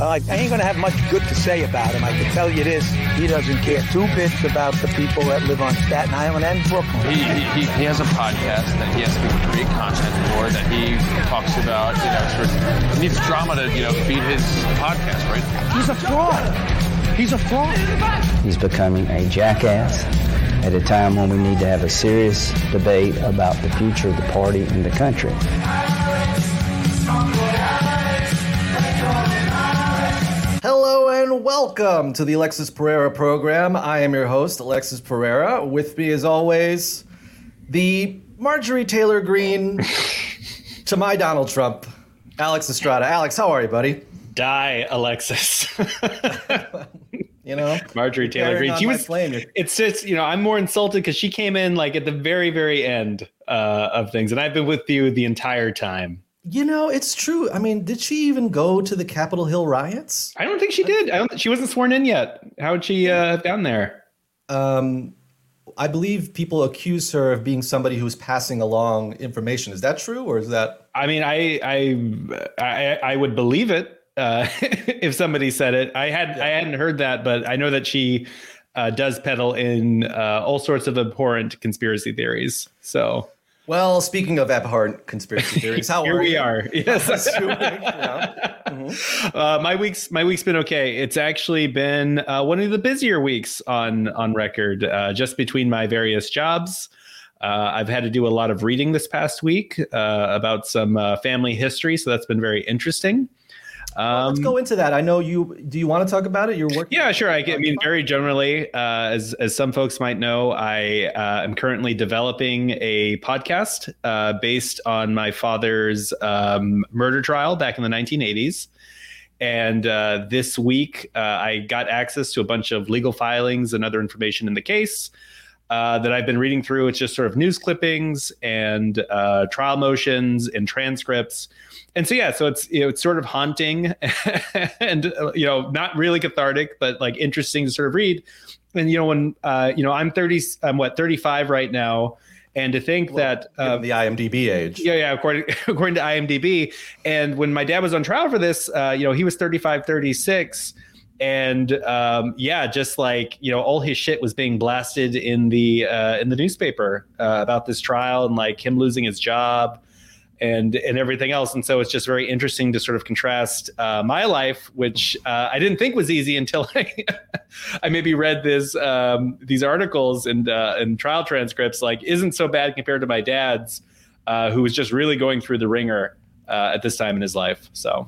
Uh, I ain't gonna have much good to say about him. I can tell you this: he doesn't care two bits about the people that live on Staten Island and Brooklyn. He, he, he has a podcast that he has to create content for that he talks about. You know, sort of, he needs drama to you know feed his podcast, right? He's a fraud. He's a fraud. He's becoming a jackass at a time when we need to have a serious debate about the future of the party and the country. And welcome to the Alexis Pereira program. I am your host, Alexis Pereira. With me, as always, the Marjorie Taylor Greene to my Donald Trump, Alex Estrada. Alex, how are you, buddy? Die, Alexis. You know, Marjorie Taylor Greene. She was. flame. It's just you know I'm more insulted because she came in like at the very very end uh, of things, and I've been with you the entire time. You know, it's true. I mean, did she even go to the Capitol Hill riots? I don't think she did. I don't. She wasn't sworn in yet. How would she uh, have gotten there? Um, I believe people accuse her of being somebody who's passing along information. Is that true, or is that? I mean, I I I, I would believe it uh, if somebody said it. I had I hadn't heard that, but I know that she uh, does peddle in uh, all sorts of abhorrent conspiracy theories. So Well, speaking of abhorrent conspiracy theories, how here are we you? are. Yes. Yeah. Uh, my week's my week's been okay. It's actually been uh, one of the busier weeks on on record. Uh, just between my various jobs, uh, I've had to do a lot of reading this past week uh, about some uh, family history, so that's been very interesting. Um, Let's go into that. I know you. Do you want to talk about it? You're working. yeah, sure. I, I mean, very generally, uh, as as some folks might know, I uh, am currently developing a podcast uh, based on my father's um, murder trial back in the 1980s. And uh, this week, uh, I got access to a bunch of legal filings and other information in the case uh, that I've been reading through. It's just sort of news clippings and uh, trial motions and transcripts. And so yeah, so it's you know it's sort of haunting and you know not really cathartic, but like interesting to sort of read. And you know when uh, you know I'm 30, I'm what 35 right now, and to think that uh, the IMDb age. yeah, yeah, according according to IMDb. And when my dad was on trial for this, uh, you know, he was 35, 36. And um, yeah, just like you know, all his shit was being blasted in the uh, in the newspaper uh, about this trial and like him losing his job and and everything else. And so it's just very interesting to sort of contrast uh, my life, which uh, I didn't think was easy until I, I maybe read this um, these articles and uh, and trial transcripts. Like, isn't so bad compared to my dad's, uh, who was just really going through the ringer uh, at this time in his life. So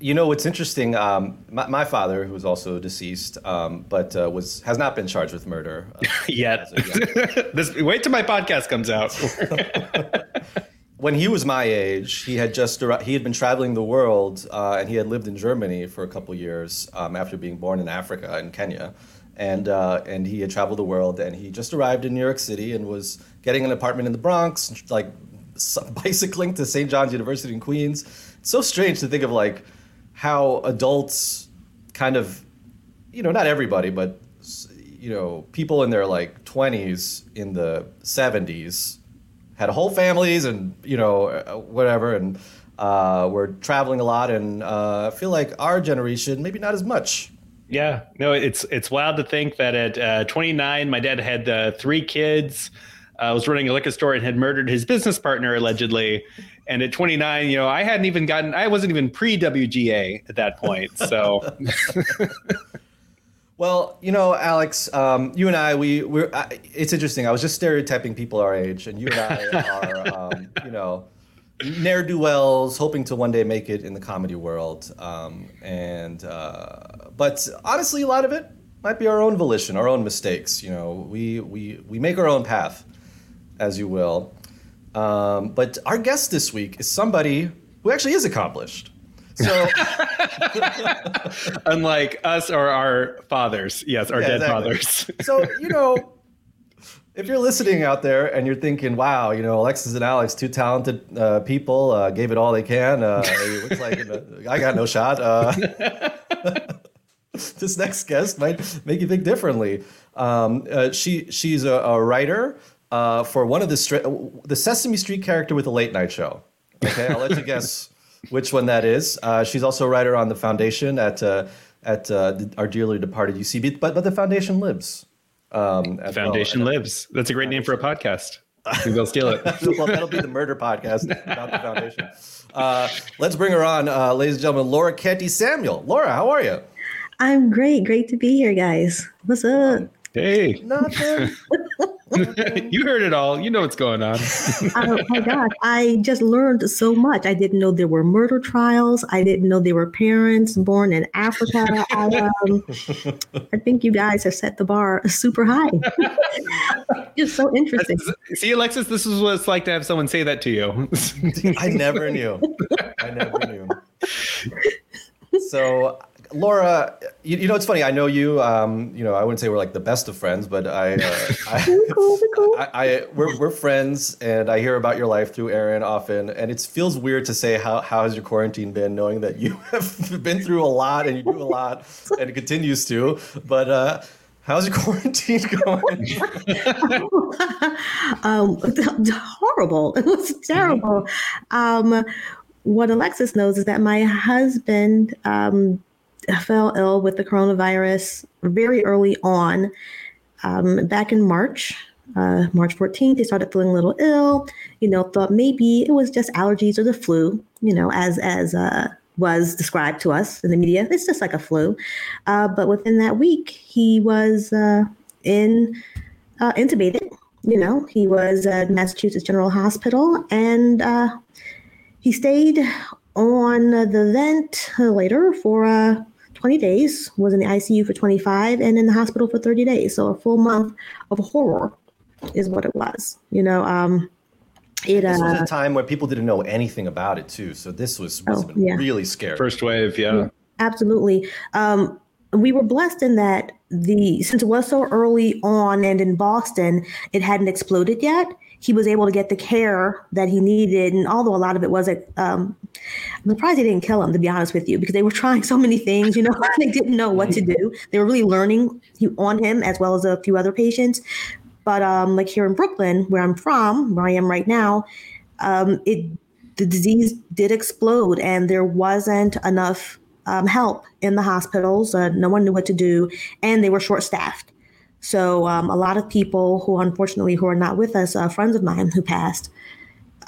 you know what's interesting? Um, my, my father, who is also deceased, um, but uh, was has not been charged with murder uh, yet, yet. this wait till my podcast comes out. when he was my age, he had just he had been traveling the world, uh, and he had lived in Germany for a couple years um, after being born in Africa in Kenya, and uh, and he had traveled the world, and he just arrived in New York City and was getting an apartment in the Bronx, like bicycling to St. John's University in Queens. It's so strange to think of like how adults kind of, you know, not everybody, but you know, people in their like 20s in the 70s had whole families and you know uh, whatever and uh, we're traveling a lot and uh, I feel like our generation maybe not as much. Yeah, no, it's it's wild to think that at uh, 29, my dad had uh, three kids, uh, was running a liquor store and had murdered his business partner allegedly. And at 29, you know, I hadn't even gotten, I wasn't even pre WGA at that point. So well you know alex um, you and i we we're I, it's interesting i was just stereotyping people our age and you and i are um, you know ne'er-do-wells hoping to one day make it in the comedy world um, and uh, but honestly a lot of it might be our own volition our own mistakes you know we we we make our own path as you will um, but our guest this week is somebody who actually is accomplished so unlike us or our fathers, yes, our Yeah, dead exactly. fathers. so you know if you're listening out there and you're thinking wow you know alexis and alex two talented uh, people uh, gave it all they can uh, it looks like i got no shot uh, this next guest might make you think differently um, uh, she she's a, a writer uh, for one of the stra- the sesame street character with a late night show okay i'll let you guess which one that is. Uh, she's also a writer on the foundation at uh, at uh, our dearly departed UCB, but but the foundation lives. Um, foundation well. lives. That's a great name for a podcast. Maybe I'll steal it. well, that'll be the murder podcast about the foundation. Uh, let's bring her on, uh, ladies and gentlemen. Laura Canty Samuel. Laura, how are you? I'm great. Great to be here, guys. What's up? Hey. Nothing. you heard it all. You know what's going on. oh my gosh. I just learned so much. I didn't know there were murder trials. I didn't know there were parents born in Africa. I, um, I think you guys have set the bar super high. It's so interesting. See, Alexis, this is what it's like to have someone say that to you. I never knew. I never knew. So Laura, you, you, know it's funny. I know you. Um, you know, I wouldn't say we're like the best of friends, but I, uh, I. I, I, we're we're friends, and I hear about your life through Aaron often, and it feels weird to say how how has your quarantine been, knowing that you have been through a lot and you do a lot, and it continues to. But uh, how's your quarantine going? um, horrible. It was terrible. Um, what Alexis knows is that my husband um, fell ill with the coronavirus very early on. Um, back in March, uh, March 14th, he started feeling a little ill. You know, thought maybe it was just allergies or the flu. You know, as as uh, was described to us in the media, it's just like a flu. Uh, but within that week, he was uh, in uh, intubated. You know, he was at Massachusetts General Hospital, and uh, he stayed on the ventilator for 20 days, was in the ICU for 25, and in the hospital for 30 days. So a full month of horror is what it was. You know, um, it, this was a uh, time where people didn't know anything about it too. So this was, was oh, yeah. really scary. First wave, yeah. yeah absolutely. Um, we were blessed in that the since it was so early on and in Boston, it hadn't exploded yet he was able to get the care that he needed. And although a lot of it was, um, I'm surprised they didn't kill him, to be honest with you, because they were trying so many things, you know, they didn't know what to do. They were really learning on him as well as a few other patients. But um, like here in Brooklyn, where I'm from, where I am right now, um, it the disease did explode, and there wasn't enough um, help in the hospitals. Uh, no one knew what to do, and they were short staffed. So um, a lot of people who, unfortunately, who are not with us, uh, friends of mine who passed,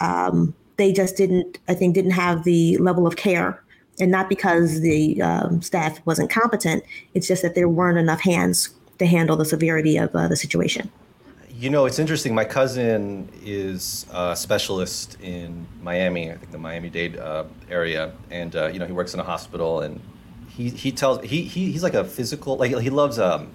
um, they just didn't, I think, didn't have the level of care, and not because the um, staff wasn't competent. It's just that there weren't enough hands to handle the severity of uh, the situation. You know, it's interesting. My cousin is a specialist in Miami, I think the Miami-Dade uh, area, and uh, you know he works in a hospital, and he he tells he, he he's like a physical like he loves um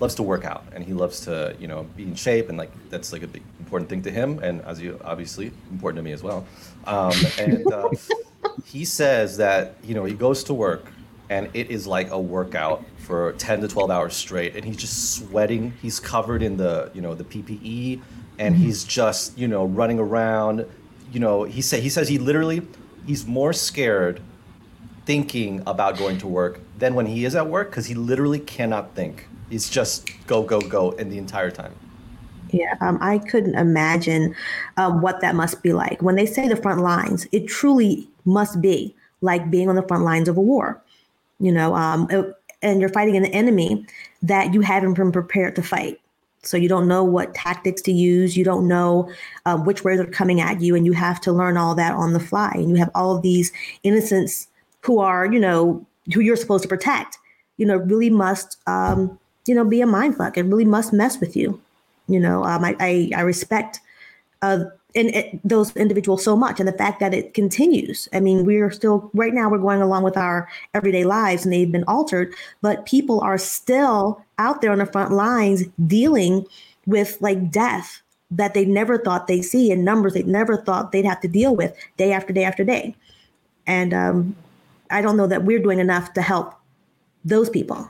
loves to work out and he loves to you know be in shape and like that's like a big important thing to him and as you obviously important to me as well. Um, and uh, he says that you know he goes to work and it is like a workout for 10 to 12 hours straight and he's just sweating. He's covered in the you know the ppe and mm-hmm. he's just you know running around. You know he say he says he literally he's more scared thinking about going to work than when he is at work because he literally cannot think it's just go, go, go in the entire time. Yeah, um, I couldn't imagine um, what that must be like. When they say the front lines, it truly must be like being on the front lines of a war. You know, um, it, and you're fighting an enemy that you haven't been prepared to fight. So you don't know what tactics to use. You don't know uh, which way they're coming at you, and you have to learn all that on the fly. And you have all these innocents who are, you know, who you're supposed to protect. You know, really must um, you know, be a mind fuck. It really must mess with you. You know, um, I, I, I respect uh, and those individuals so much, and the fact that it continues. I mean, we're still right now we're going along with our everyday lives, and they've been altered, but people are still out there on the front lines dealing with like death that they never thought they'd see and numbers they never thought they'd have to deal with day after day after day. And um, I don't know that we're doing enough to help those people.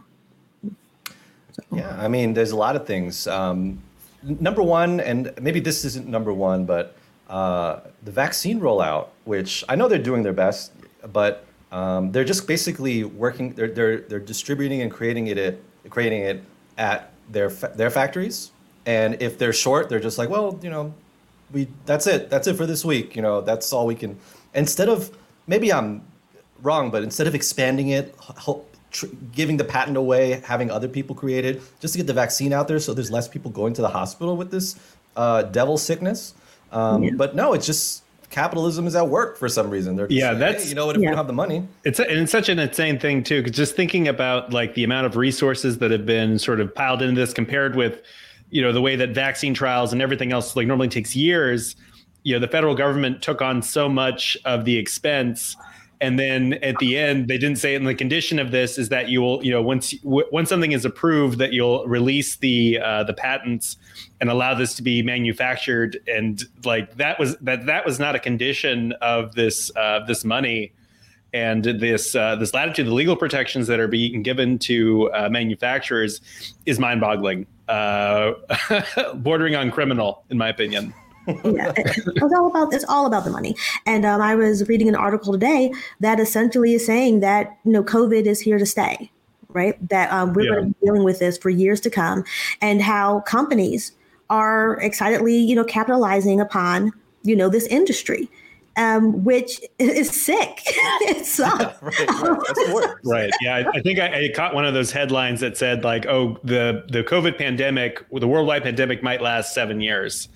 Yeah, I mean, there's a lot of things. Um, number one, and maybe this isn't number one, but uh, the vaccine rollout, which I know they're doing their best, but um, they're just basically working. They're they're they're distributing and creating it, creating it at their their factories. And if they're short, they're just like, well, you know, we that's it. That's it for this week. You know, that's all we can. Instead of maybe I'm wrong, but instead of expanding it, tr- giving the patent away, having other people create it, just to get the vaccine out there, so there's less people going to the hospital with this uh, devil sickness. Um, yeah. But no, it's just capitalism is at work for some reason. They're yeah, that's hey, you know what if yeah. we don't have the money. It's a, and it's such an insane thing too. Because just thinking about like the amount of resources that have been sort of piled into this compared with you know the way that vaccine trials and everything else like normally takes years. You know, the federal government took on so much of the expense and then at the end they didn't say it in the condition of this is that you will you know once w- once something is approved that you'll release the uh, the patents and allow this to be manufactured. And like that was that that was not a condition of this uh, this money. And this uh, this latitude the legal protections that are being given to uh, manufacturers is mind-boggling. Uh, bordering on criminal in my opinion yeah, it's all about it's all about the money. And um, I was reading an article today that essentially is saying that you know COVID is here to stay, right? That um, we're yeah. going to be dealing with this for years to come, and how companies are excitedly you know capitalizing upon you know this industry. Um, which is sick. it sucks. right, right. Yeah, I, I think I, I, caught one of those headlines that said like, "Oh, the the COVID pandemic, the worldwide pandemic, might last seven years."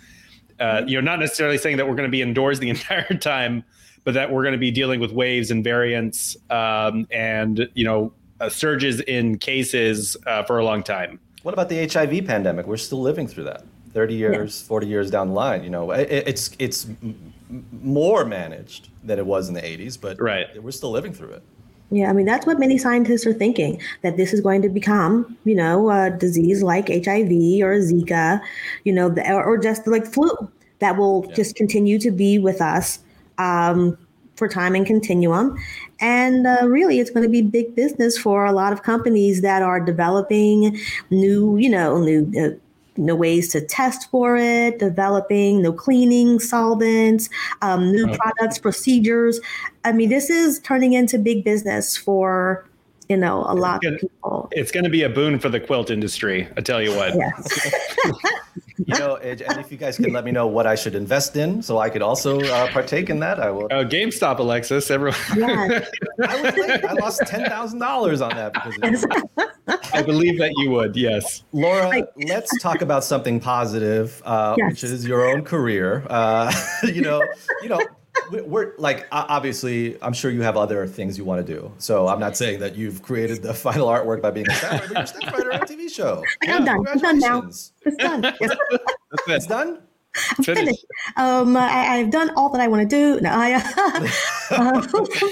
Uh, you know, not necessarily saying that we're going to be indoors the entire time, but that we're going to be dealing with waves and variants um, and you know uh, surges in cases uh, for a long time. What about the HIV pandemic? We're still living through that. Thirty years, yeah. forty years down the line, you know, it, it's it's more managed than it was in the '80s, but right. we're still living through it. Yeah, I mean that's what many scientists are thinking that this is going to become, you know, a disease like HIV or Zika, you know, the, or just like flu that will yeah. just continue to be with us um, for time and continuum. And uh, really, it's going to be big business for a lot of companies that are developing new, you know, new uh, no ways to test for it, developing no cleaning solvents, um, new products, procedures. I mean, this is turning into big business for you know a lot gonna, of people. It's going to be a boon for the quilt industry. I tell you what. Yes. you know, and if you guys can let me know what I should invest in, so I could also uh, partake in that, I will. Oh, GameStop, Alexis! Everyone. Yeah. I, like, I lost ten thousand dollars on that because. I believe that you would. Yes, Laura. Let's talk about something positive, uh, yes. which is your own career. Uh, you know, you know we're like obviously i'm sure you have other things you want to do. So i'm not saying that you've created the final artwork by being a staff writer but you're staff writer on a tv show. Yeah, i'm done. I'm done now. it's done. It's done? I'm finished. Um, I, have done all that I want to do. No, I, um,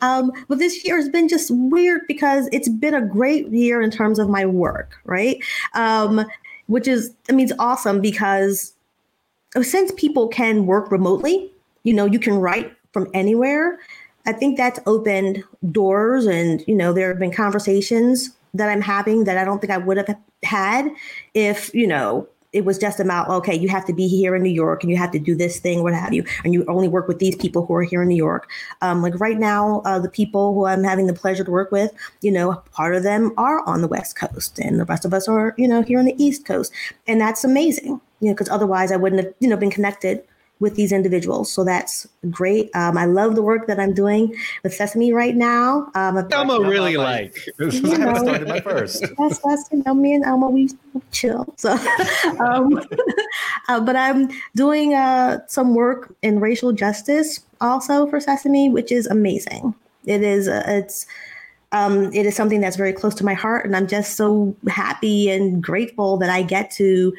um, but this year has been just weird because it's been a great year in terms of my work, right? Um, which is, I mean, it's awesome because since people can work remotely, you know, you can write from anywhere. I think that's opened doors and, you know, there have been conversations that I'm having that I don't think I would have had if, you know, it was just about okay you have to be here in new york and you have to do this thing what have you and you only work with these people who are here in new york um, like right now uh, the people who i'm having the pleasure to work with you know part of them are on the west coast and the rest of us are you know here on the east coast and that's amazing you know because otherwise i wouldn't have you know been connected with these individuals. So that's great. Um, I love the work that I'm doing with Sesame right now. Um, Elmo really like. You know, I started my first. That's, that's, you know, me and Elmo, we chill. So, um, uh, but I'm doing uh, some work in racial justice also for Sesame, which is amazing. It is, uh, it's, um, it is something that's very close to my heart, and I'm just so happy and grateful that I get to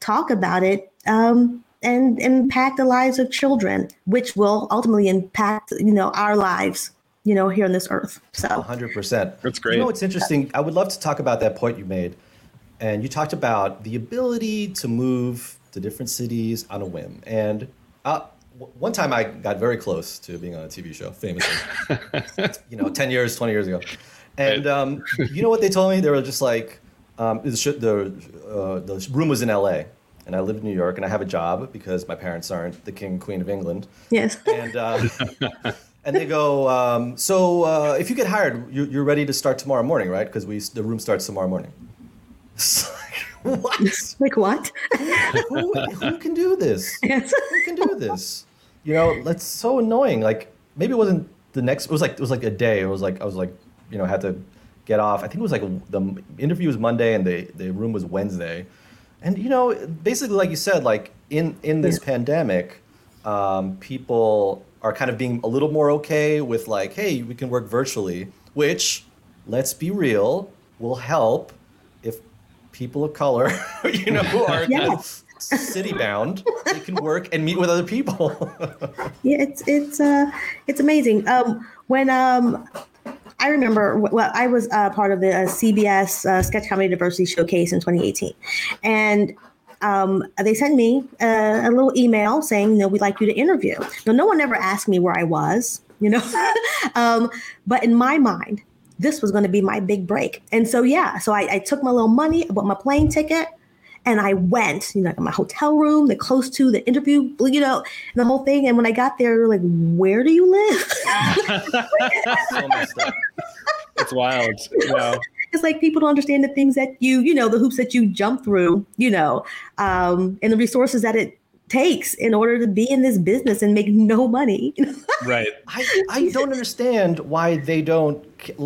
talk about it um, and impact the lives of children, which will ultimately impact, you know, our lives, you know, here on this earth. So 100%. That's great. You know, it's interesting. I would love to talk about that point you made. And you talked about the ability to move to different cities on a whim. And uh, one time I got very close to being on a TV show, famously, you know, 10 years, 20 years ago. And um, you know what they told me? They were just like, um, the, uh, the room was in LA and I live in New York, and I have a job because my parents aren't the king and queen of England. Yes. And uh, and they go, um, so uh, if you get hired, you, you're ready to start tomorrow morning, right? Because we the room starts tomorrow morning. what? Like what? who, who can do this? Yes. Who can do this? You know, that's so annoying. Like maybe it wasn't the next it was like it was like a day. It was like I was like you know I had to get off. I think it was like the interview was Monday and the the room was Wednesday, and you know basically like you said like in in this yeah. pandemic, um, people are kind of being a little more okay with like hey we can work virtually, which let's be real will help if people of color you know who are yes city bound, they can work and meet with other people. yeah, it's it's uh it's amazing. Um, when um. I remember, well, I was uh, part of the uh, CBS uh, Sketch Comedy Diversity Showcase in 2018. And um, they sent me uh, a little email saying, know, we'd like you to interview. Now, no one ever asked me where I was, you know, um, but in my mind, this was going to be my big break. And so, yeah, so I, I took my little money, I bought my plane ticket, and I went, you know, like my hotel room, the close to the interview, you know, the whole thing. And when I got there, like, where do you live? so it's wild. You It's like people don't understand the things that you, you know, the hoops that you jump through, you know, um, and the resources that it takes in order to be in this business and make no money. right. I, I don't understand why they don't,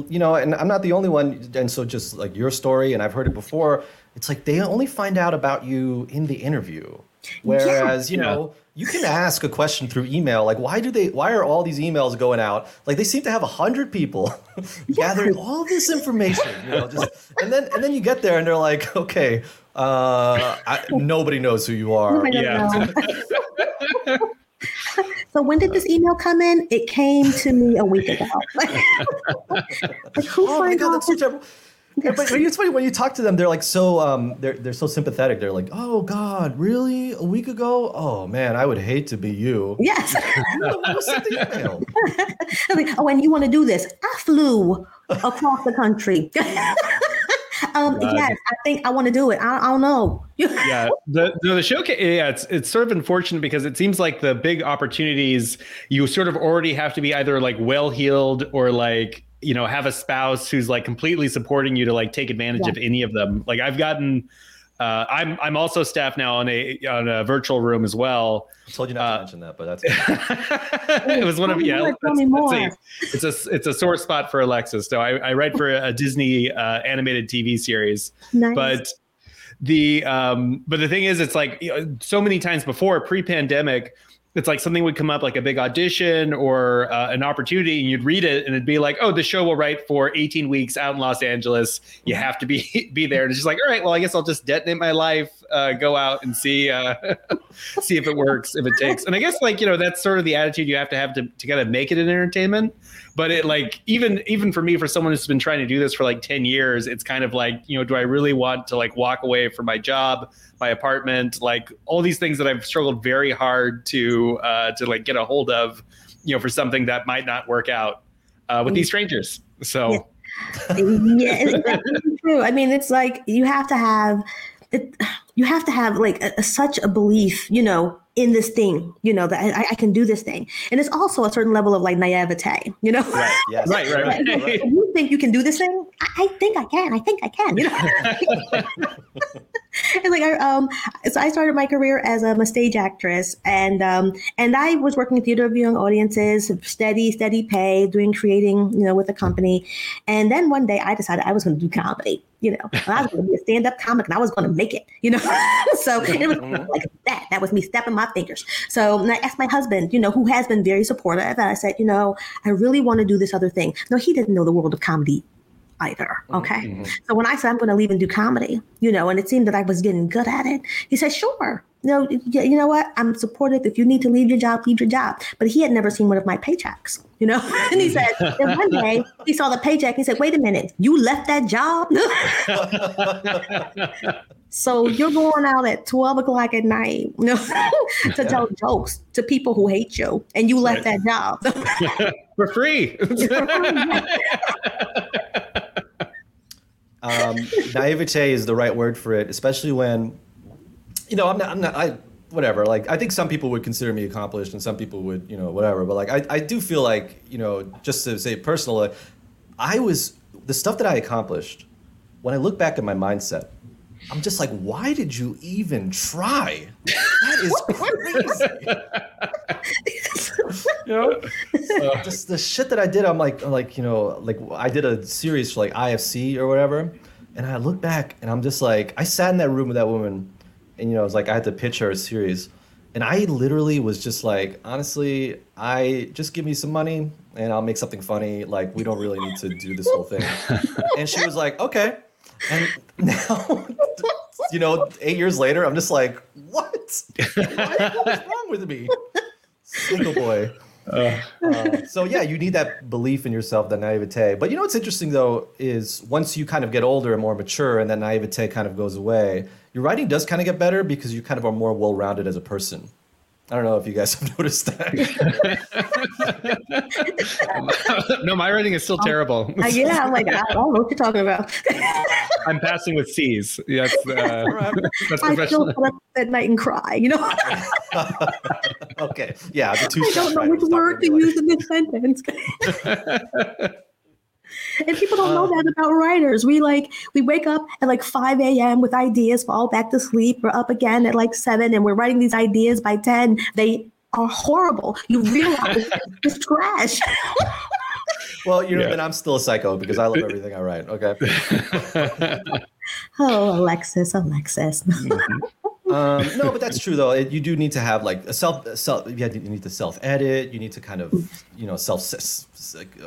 you know, and I'm not the only one. And so just like your story, and I've heard it before, it's like they only find out about you in the interview. Whereas, yeah. you know, you can ask a question through email. Like, why do they? Why are all these emails going out? Like, they seem to have a hundred people gathering all this information. You know, just and then and then you get there and they're like, okay, uh, I, nobody knows who you are. Yeah. so when did this email come in? It came to me a week ago. like, who oh my god, that's so terrible but, but it's funny when you talk to them, they're like so um, they're they're so sympathetic. They're like, "Oh God, really? A week ago? Oh man, I would hate to be you." Yes. oh, and you want to do this? I flew across the country. um, yes, I think I want to do it. I, I don't know. yeah, the, the the showcase. Yeah, it's it's sort of unfortunate because it seems like the big opportunities you sort of already have to be either like well heeled or like you know have a spouse who's like completely supporting you to like take advantage yeah. of any of them like i've gotten uh, I'm I'm also staff now on a on a virtual room as well. I told you not uh, to mention that, but that's it was one of yeah. More, that's, that's a, it's a it's a sore spot for Alexis. So I, I write for a, a Disney uh, animated TV series, nice. but the um but the thing is, it's like you know, so many times before pre-pandemic it's like something would come up like a big audition or uh, an opportunity and you'd read it and it'd be like oh the show will write for 18 weeks out in los angeles. You have to be be there. And it's just like all right well i guess i'll just detonate my life uh, go out and see uh, see if it works if it takes. And i guess like you know that's sort of the attitude you have to have to, to kind of make it an entertainment but it like even even for me for someone who's been trying to do this for like 10 years it's kind of like you know do i really want to like walk away from my job my apartment? Like all these things that i've struggled very hard to uh to like get a hold of you know for something that might not work out uh with these strangers. So yeah, yeah true. I mean it's like you have to have it, you have to have like a, a, such a belief you know in this thing, you know, that I, I, can do this thing. And it's also a certain level of like naivete, you know? Right, yes. right, right, right. right. You think you can do this thing? I, I think I can. I think I can, you know? and like I um so I started my career as a stage actress and um and I was working at theater of young audiences, steady, steady pay, doing creating, you know, with a company. And then one day I decided I was gonna do comedy you know, I was going to be a stand up comic and I was going to make it, you know. so it was mm-hmm. like that. That was me stepping my fingers. So I asked my husband, you know, who has been very supportive, and I said, you know, I really want to do this other thing. No, he didn't know the world of comedy either. Okay. Mm-hmm. So when I said I'm going to leave and do comedy, you know, and it seemed that I was getting good at it, he said, sure. No, you know what? I'm supportive. If you need to leave your job, leave your job. But he had never seen one of my paychecks, you know? and he said, and one day he saw the paycheck. He said, wait a minute, you left that job? so you're going out at 12 o'clock at night you know, to tell jokes to people who hate you, and you left right. that job for free. um, naivete is the right word for it, especially when you know, I'm not, I'm not, I, whatever. Like, I think some people would consider me accomplished, and some people would, you know, whatever. But like, I, I do feel like, you know, just to say personally, I was the stuff that I accomplished. When I look back at my mindset, I'm just like, why did you even try? That is crazy. you know, just the shit that I did. I'm like, I'm like you know, like I did a series for like IFC or whatever, and I look back and I'm just like, I sat in that room with that woman, and you know, it was like I had to pitch her a series, and I literally was just like, honestly, I just give me some money and I'll make something funny. Like we don't really need to do this whole thing. and she was like, okay. And now, you know, eight years later, I'm just like, what? what is wrong with me? Single boy. Uh, so yeah, you need that belief in yourself, that naivete. But you know what's interesting though is once you kind of get older and more mature, and that naivete kind of goes away, your writing does kind of get better because you kind of are more well-rounded as a person. I don't know if you guys have noticed that. no, my writing is still terrible. Uh, yeah, I'm like, I don't know what you're talking about. I'm passing with C's. Yes, uh, that's I still get up at night and cry. You know. okay. Yeah. The two I don't know which word to use in this sentence. And people don't know oh. that about writers. We like we wake up at like 5 a.m. with ideas, fall back to sleep. We're up again at like seven, and we're writing these ideas by 10. They are horrible. You realize it's trash. well, you know, yeah. then I'm still a psycho because I love everything I write. Okay. oh, Alexis, Alexis. Mm-hmm. Um, no, but that's true though. It, you do need to have like a self, self. You, you need to self edit. You need to kind of, you know, self,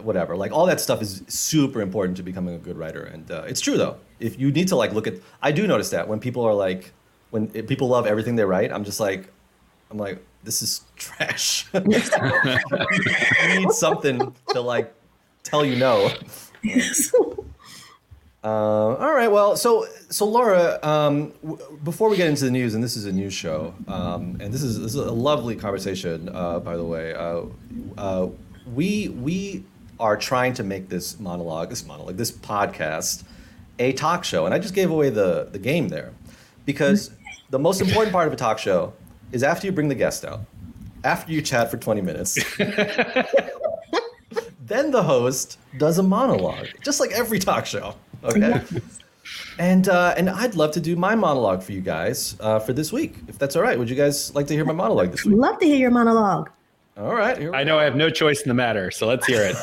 whatever. Like all that stuff is super important to becoming a good writer. And uh, it's true though. If you need to like look at, I do notice that when people are like, when people love everything they write, I'm just like, I'm like, this is trash. you need something to like tell you no. Uh, all right. Well, so so Laura, um, w- before we get into the news, and this is a news show, um, and this is this is a lovely conversation, uh, by the way. Uh, uh we we are trying to make this monologue, this monologue, this podcast, a talk show, and I just gave away the the game there, because the most important part of a talk show is after you bring the guest out, after you chat for twenty minutes. then the host does a monologue, just like every talk show. Okay. And uh, and I'd love to do my monologue for you guys uh, for this week, if that's all right. Would you guys like to hear my monologue this week? Love to hear your monologue. All right. I know go. I have no choice in the matter, so let's hear it.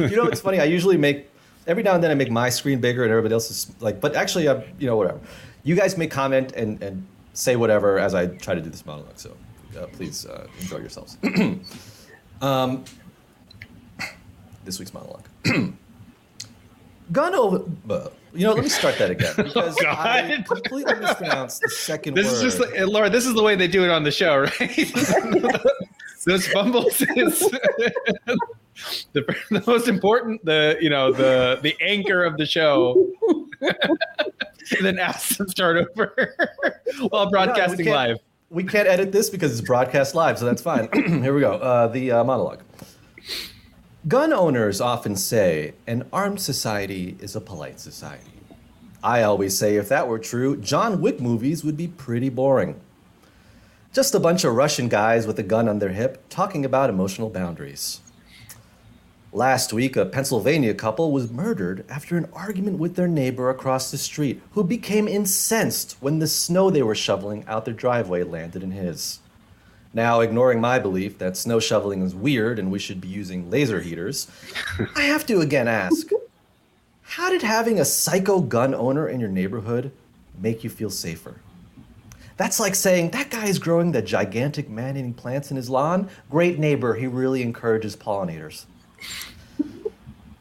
you know, it's funny. I usually make every now and then I make my screen bigger and everybody else is like, but actually, I, you know, whatever. You guys may comment and and say whatever as I try to do this monologue. So uh, please uh, enjoy yourselves. um, this week's monologue. Gun over. You know, let me start that again oh, because oh, I completely mispronounced the second this word. This is just, like, Laura. This is the way they do it on the show, right? Those fumbles is the, the most important. The you know the the anchor of the show. and then ask them start over while broadcasting no, we live. We can't edit this because it's broadcast live, so that's fine. Here we go. Uh, the uh, monologue. Gun owners often say an armed society is a polite society. I always say if that were true, John Wick movies would be pretty boring. Just a bunch of Russian guys with a gun on their hip talking about emotional boundaries. Last week, a Pennsylvania couple was murdered after an argument with their neighbor across the street, who became incensed when the snow they were shoveling out their driveway landed in his. Now, ignoring my belief that snow shoveling is weird and we should be using laser heaters, I have to again ask how did having a psycho gun owner in your neighborhood make you feel safer? That's like saying that guy is growing the gigantic man eating plants in his lawn. Great neighbor, he really encourages pollinators.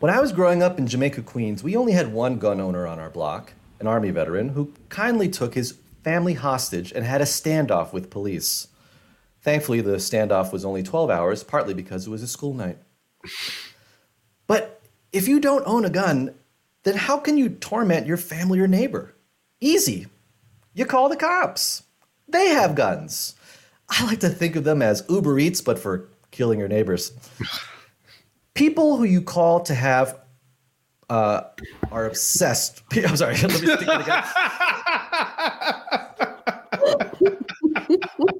when I was growing up in Jamaica, Queens, we only had one gun owner on our block, an Army veteran, who kindly took his family hostage and had a standoff with police. Thankfully, the standoff was only 12 hours, partly because it was a school night. But if you don't own a gun, then how can you torment your family or neighbor? Easy. You call the cops. They have guns. I like to think of them as Uber Eats, but for killing your neighbors. People who you call to have uh, are obsessed. I'm sorry, let me stick it again.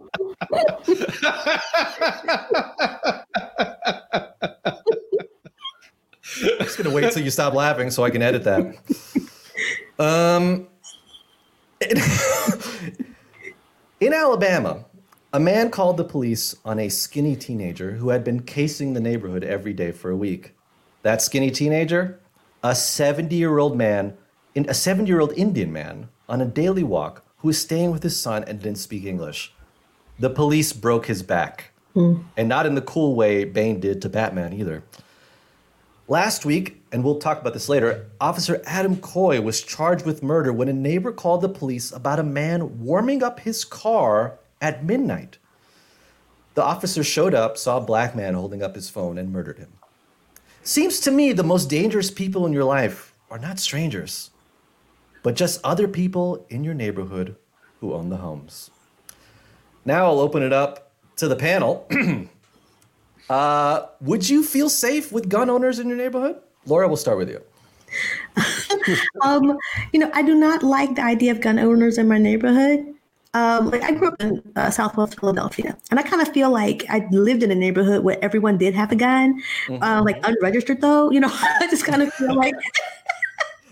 I'm just gonna wait till you stop laughing so I can edit that. Um, in, Alabama, A man called the police on a skinny teenager who had been casing the neighborhood every day for a week. That skinny teenager, a 70 year old man, a 70 year old Indian man on a daily walk who was staying with his son and didn't speak English. The police broke his back. Hmm. And not in the cool way Bane did to Batman either. Last week, and we'll talk about this later, Officer Adam Coy was charged with murder when a neighbor called the police about a man warming up his car at midnight. The officer showed up, saw a black man holding up his phone, and murdered him. Seems to me the most dangerous people in your life are not strangers, but just other people in your neighborhood who own the homes. Now I'll open it up to the panel. uh, would you feel safe with gun owners in your neighborhood? Laura, we'll start with you. um, you know, I do not like the idea of gun owners in my neighborhood. Um, like I grew up in uh, Southwest Philadelphia, and I kind of feel like I lived in a neighborhood where everyone did have a gun, mm-hmm. uh, like unregistered though. You know, I just kind of feel like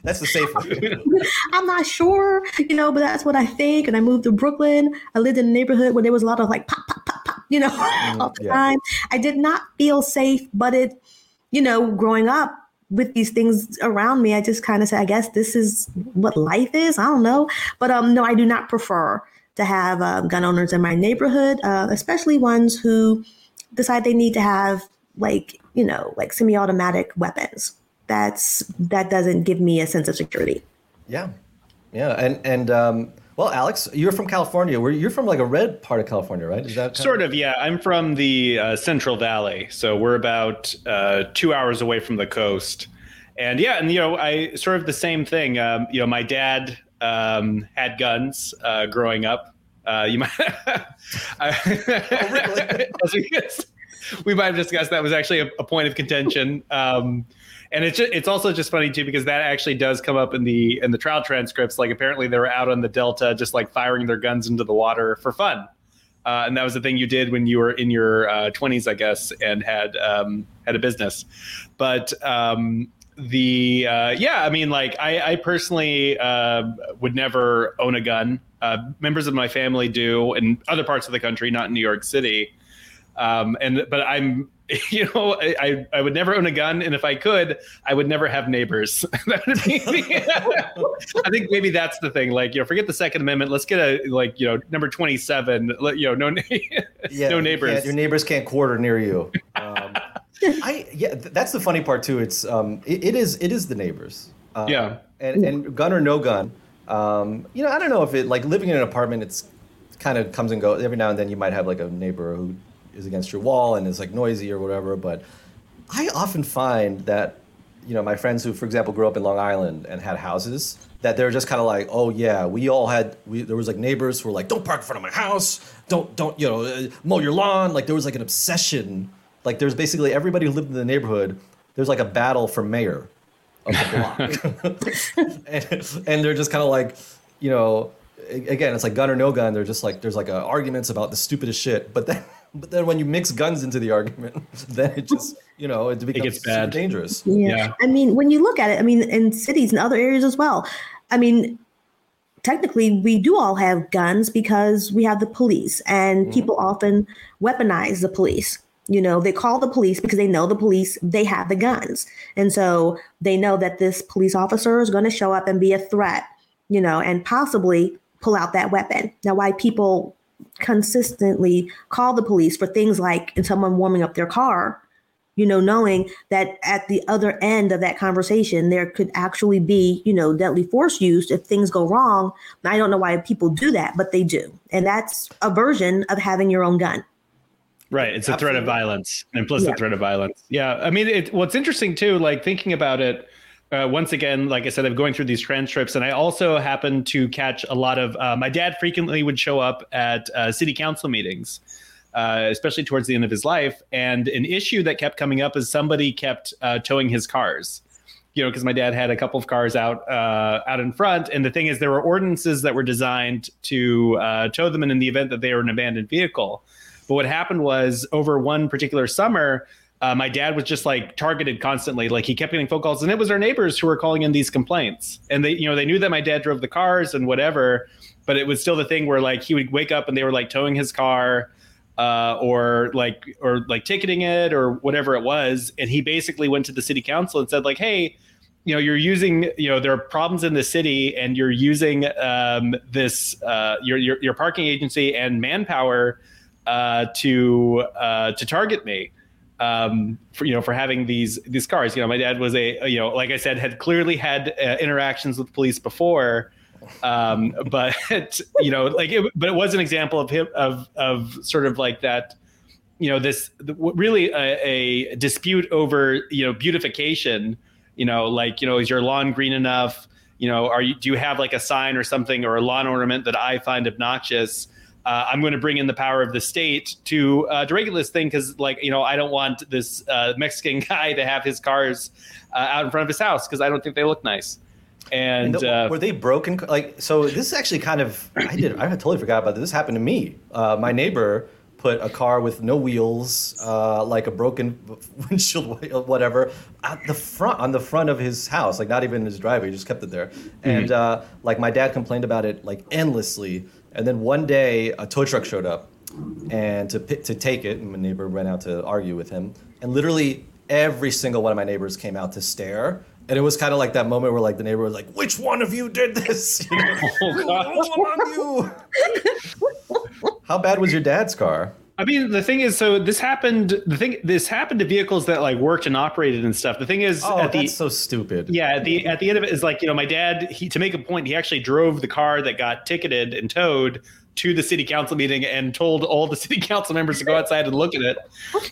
that's the safe one. I'm not sure, you know, but that's what I think. And I moved to Brooklyn. I lived in a neighborhood where there was a lot of like pop, pop, pop, pop, you know, mm, all the yeah. time. I did not feel safe, but it, you know, growing up with these things around me, I just kind of said, I guess this is what life is. I don't know. But um, no, I do not prefer to have uh, gun owners in my neighborhood, uh, especially ones who decide they need to have like, you know, like semi automatic weapons that's that doesn't give me a sense of security. Yeah, yeah, and and um, well, Alex, you're from California. Where you're from, like a red part of California, right? Is that sort of? of yeah, I'm from the uh, Central Valley, so we're about uh, two hours away from the coast. And yeah, and you know, I sort of the same thing. Um, you know, my dad um, had guns uh, growing up. Uh, you might. I, oh, really? we might have discussed that was actually a, a point of contention. Um, and it's just, it's also just funny too because that actually does come up in the in the trial transcripts. Like apparently they were out on the Delta just like firing their guns into the water for fun, uh, and that was the thing you did when you were in your uh, twenties, uh, I guess, and had um, had a business. But um, the uh, yeah, I mean, like I, I personally uh, would never own a gun. Uh, members of my family do in other parts of the country, not in New York City. Um, and but I'm you know, I, I would never own a gun, and if I could, I would never have neighbors. I think maybe that's the thing. Like, you know, forget the Second Amendment. Let's get a like, you know, number twenty-seven. You know, no, yeah, no neighbors. Your neighbors can't quarter near you. Um, I yeah, that's the funny part too. It's um, it, it is it is the neighbors. Um, yeah, and and gun or no gun. Um, you know, I don't know if it like living in an apartment. It's kind of comes and goes. Every now and then, you might have like a neighbor who is against your wall and is like noisy or whatever. But I often find that you know my friends who, for example, grew up in Long Island and had houses that they're just kind of like, oh yeah, we all had we there was like neighbors who were like, don't park in front of my house, don't don't you know uh, mow your lawn. Like there was like an obsession. Like there's basically everybody who lived in the neighborhood. There's like a battle for mayor of the block, and, and they're just kind of like, you know, again, it's like gun or no gun. They're just like there's like a, arguments about the stupidest shit, but then but then when you mix guns into the argument, then it just you know it becomes it gets bad. dangerous. Yeah. yeah. I mean, when you look at it, I mean, in cities and other areas as well. I mean, technically, we do all have guns because we have the police, and mm-hmm. people often weaponize the police. You know, they call the police because they know the police, they have the guns. And so they know that this police officer is going to show up and be a threat, you know, and possibly pull out that weapon. Now, why people consistently call the police for things like someone warming up their car, you know, knowing that at the other end of that conversation, there could actually be, you know, deadly force used if things go wrong. I don't know why people do that, but they do. And that's a version of having your own gun. Right. It's a threat of violence, an implicit yeah. threat of violence. Yeah. I mean, it, what's interesting too, like thinking about it, uh, once again, like I said, I'm going through these transcripts, and I also happen to catch a lot of. Uh, my dad frequently would show up at uh, city council meetings, uh, especially towards the end of his life. And an issue that kept coming up is somebody kept uh, towing his cars. You know, because my dad had a couple of cars out uh, out in front, and the thing is, there were ordinances that were designed to tow them in, in the event that they were an abandoned vehicle. But what happened was, over one particular summer, uh, my dad was just like targeted constantly. Like he kept getting phone calls, and it was our neighbors who were calling in these complaints. And they, you know, they knew that my dad drove the cars and whatever, but it was still the thing where like he would wake up and they were like towing his car, uh, or like or like ticketing it or whatever it was. And he basically went to the city council and said like, hey. You know, you're using. You know, there are problems in the city, and you're using um, this uh, your, your your parking agency and manpower uh, to uh, to target me um, for you know for having these these cars. You know, my dad was a you know like I said had clearly had uh, interactions with police before, um, but you know like it, but it was an example of him of of sort of like that. You know, this really a, a dispute over you know beautification. You know, like you know, is your lawn green enough? You know, are you do you have like a sign or something or a lawn ornament that I find obnoxious? Uh, I'm going to bring in the power of the state to uh, to regulate this thing because, like, you know, I don't want this uh, Mexican guy to have his cars uh, out in front of his house because I don't think they look nice. And, And the- uh, were they broken? Like, so this is actually kind of I did I totally forgot about this. This happened to me. Uh, my neighbor put a car with no wheels, uh, like a broken windshield, whatever, at the front on the front of his house. Like not even in his driveway. He just kept it there. And uh, like my dad complained about it like endlessly. And then one day a tow truck showed up, and to to take it, and my neighbor went out to argue with him. And literally every single one of my neighbors came out to stare. And it was kind of like that moment where like the neighbor was like, "Which one of you did this?" You know? oh, God. One on you. How bad was your dad's car? I mean, the thing is, so this happened. The thing this happened to vehicles that like worked and operated and stuff. The thing is, Oh, at the that's so stupid. yeah, at the at the end of it is like you know, my dad. He to make a point, he actually drove the car that got ticketed and towed to the city council meeting and told all the city council members to go outside and look at it.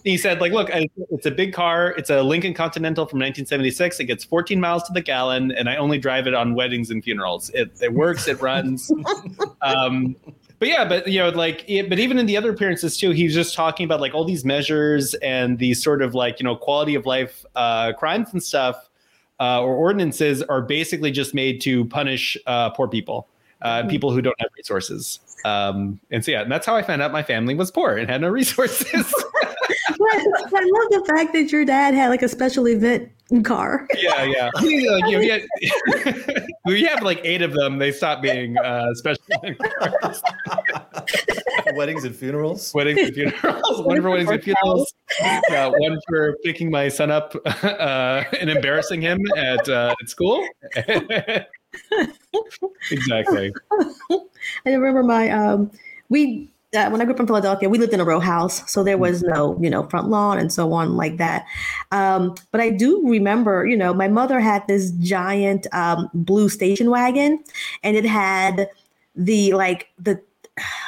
He said, like, look, it's a big car. It's a Lincoln Continental from 1976. It gets 14 miles to the gallon, and I only drive it on weddings and funerals. It it works. It runs. um, but yeah, but you know, like, it, but even in the other appearances too, he was just talking about like all these measures and these sort of like you know quality of life uh, crimes and stuff uh, or ordinances are basically just made to punish uh, poor people, uh, people who don't have resources. Um, and so yeah, and that's how I found out my family was poor and had no resources. But I love the fact that your dad had like a special event car. yeah, yeah. Like, you know, we, had, we have like eight of them. They stopped being uh, special cars. Weddings and funerals. weddings and funerals. One for weddings and funerals. Uh, one for picking my son up uh, and embarrassing him at uh, at school. exactly. I remember my um we uh, when I grew up in Philadelphia, we lived in a row house, so there was no you know front lawn and so on like that. Um, but I do remember, you know, my mother had this giant um, blue station wagon, and it had the like the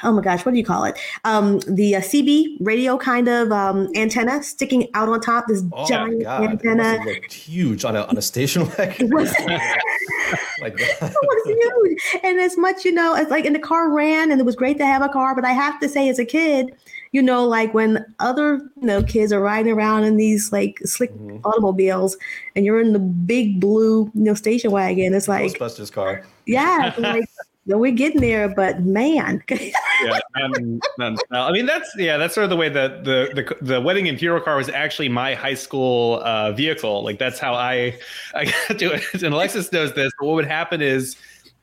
oh my gosh, what do you call it? Um, the uh, CB radio kind of um, antenna sticking out on top. This Oh giant it antenna. looked huge on a on a station wagon. It like it was huge. And as much, you know, as like, and the car ran and it was great to have a car. But I have to say, as a kid, you know, like when other, you know, kids are riding around in these like slick automobiles and you're in the big blue, you know, station wagon, it's like, Ghostbusters car. yeah, like, know, we're getting there, but man, yeah, none, none. I mean, that's yeah, that's sort of the way that the the the wedding and funeral car was actually my high school uh, vehicle. Like that's how I I got to it. And Alexis knows this. But what would happen is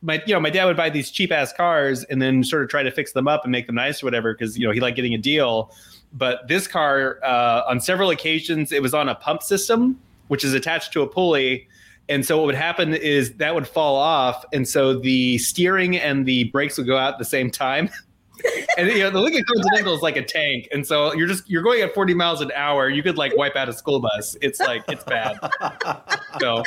my you know my dad would buy these cheap ass cars and then sort of try to fix them up and make them nice or whatever because you know he liked getting a deal. But this car, uh, on several occasions, it was on a pump system which is attached to a pulley. And so what would happen is that would fall off, and so the steering and the brakes would go out at the same time. and you know the Lincoln Continental is like a tank, and so you're just you're going at 40 miles an hour. You could like wipe out a school bus. It's like it's bad. So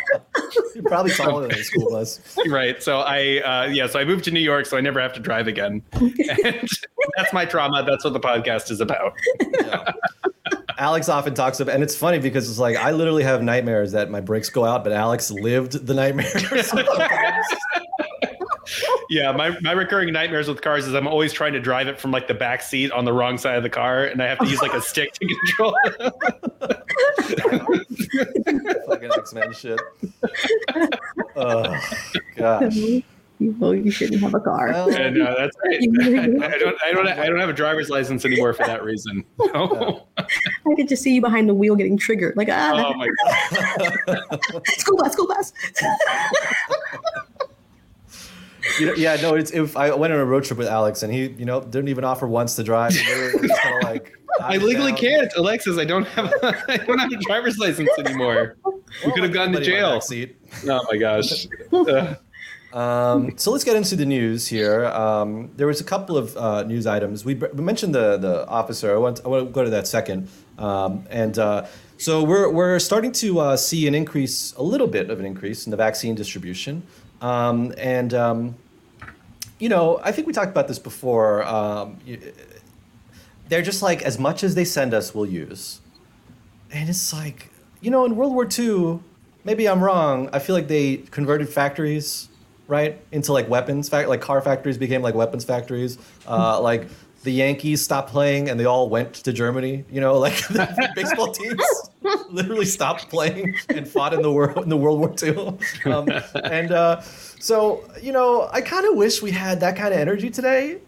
You're probably taller than a school bus. right. So I uh, yeah. So I moved to New York, so I never have to drive again. And that's my trauma. That's what the podcast is about. Alex often talks about, and it's funny because it's like I literally have nightmares that my brakes go out, but Alex lived the nightmare. sometimes. Yeah, my, my recurring nightmares with cars is I'm always trying to drive it from like the back seat on the wrong side of the car, and I have to use like a stick to control. it. Fucking X Men shit. Oh gosh. You, well, you shouldn't have a car. Well, and uh, that's right. I, I don't I don't I don't have a driver's license anymore for that reason. No. I could just see you behind the wheel getting triggered. Like, ah, Oh my god! school bus, school bus. You know, yeah, no, it's if I went on a road trip with Alex and he, you know, didn't even offer once to drive. Literally just kinda like, I legally can't, Alexis. I don't have I don't have a driver's license anymore. We could have gone to jail. Seat. Oh my gosh! Uh, Um, so let's get into the news here. Um, there was a couple of uh, news items. We, we mentioned the the officer. I want I want to go to that second. Um, and uh, so we're we're starting to uh, see an increase, a little bit of an increase in the vaccine distribution. Um, and um, you know, I think we talked about this before. Um, they're just like as much as they send us, we'll use. And it's like, you know, in World War II, maybe I'm wrong. I feel like they converted factories, right, into like weapons. Fact, like car factories became like weapons factories. Uh, like the Yankees stopped playing and they all went to Germany. You know, like the baseball teams literally stopped playing and fought in the world in the World War II. Um, and uh, so, you know, I kind of wish we had that kind of energy today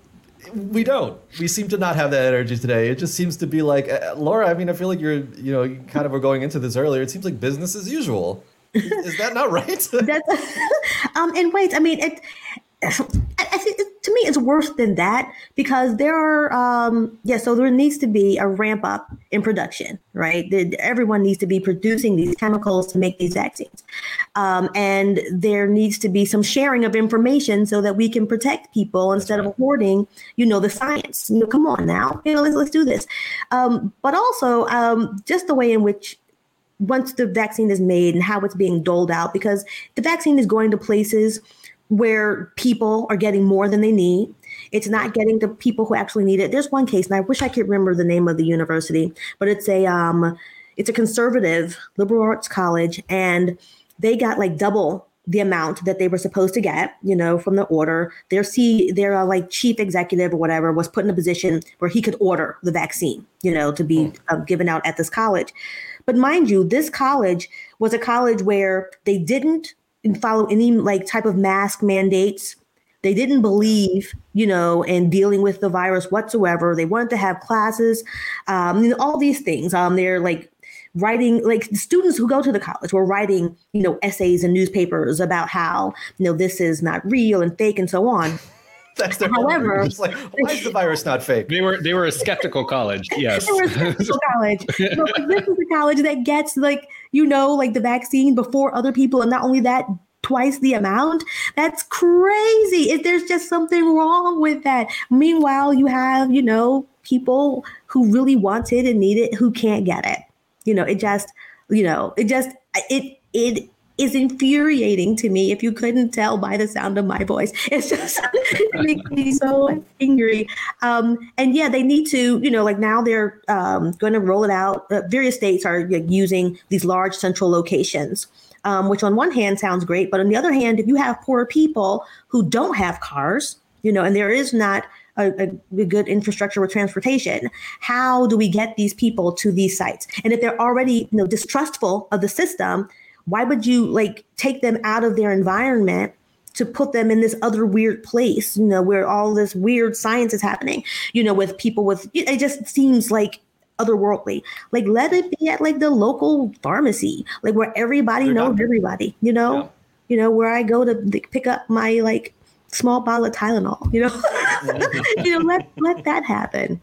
we don't. We seem to not have that energy today. It just seems to be like uh, Laura. I mean, I feel like you're, you know, you kind of were going into this earlier. It seems like business as usual. Is, that not right? That's um and wait, I mean it I, think to me it's worse than that because there are um yeah so there needs to be a ramp up in production right? Everyone needs to be producing these chemicals to make these vaccines. Um, and there needs to be some sharing of information so that we can protect people instead of hoarding you know the science. You know come on now. You know let's, let's do this. Um, but also um, just the way in which once the vaccine is made and how it's being doled out because the vaccine is going to places where people are getting more than they need. It's not getting to people who actually need it. There's one case, and I wish I could remember the name of the university, but it's a um, it's a conservative liberal arts college, and they got like double the amount that they were supposed to get, you know, from the order. Their C, their uh, like chief executive or whatever was put in a position where he could order the vaccine, you know, to be uh, given out at this college. But mind you, this college was a college where they didn't follow any like type of mask mandates. They didn't believe, you know, in dealing with the virus whatsoever. They wanted to have classes, um, you know, all these things. Um, they're like writing, like students who go to the college were writing, you know, essays and newspapers about how, you know, this is not real and fake and so on. That's their However- it's like, why is the virus not fake? they were they were a skeptical college. Yes. They were a skeptical college. You know, like, this is a college that gets like you know like the vaccine before other people, and not only that, twice the amount. That's crazy. If there's just something wrong with that. Meanwhile, you have you know people who really want it and need it who can't get it. You know, it just you know it just it it is infuriating to me if you couldn't tell by the sound of my voice. It's just makes me so angry. Um, and yeah, they need to, you know, like now they're um, going to roll it out. Uh, various states are like, using these large central locations. Um, which on one hand sounds great, but on the other hand, if you have poor people who don't have cars, you know, and there is not a, a, a good infrastructure with transportation, how do we get these people to these sites? And if they're already, you know, distrustful of the system, why would you like take them out of their environment to put them in this other weird place, you know, where all this weird science is happening, you know, with people with it just seems like otherworldly. Like let it be at like the local pharmacy, like where everybody knows doctor. everybody, you know, Yeah. you know, where I go to like, pick up my like small bottle of Tylenol, you know, you know, let let that happen.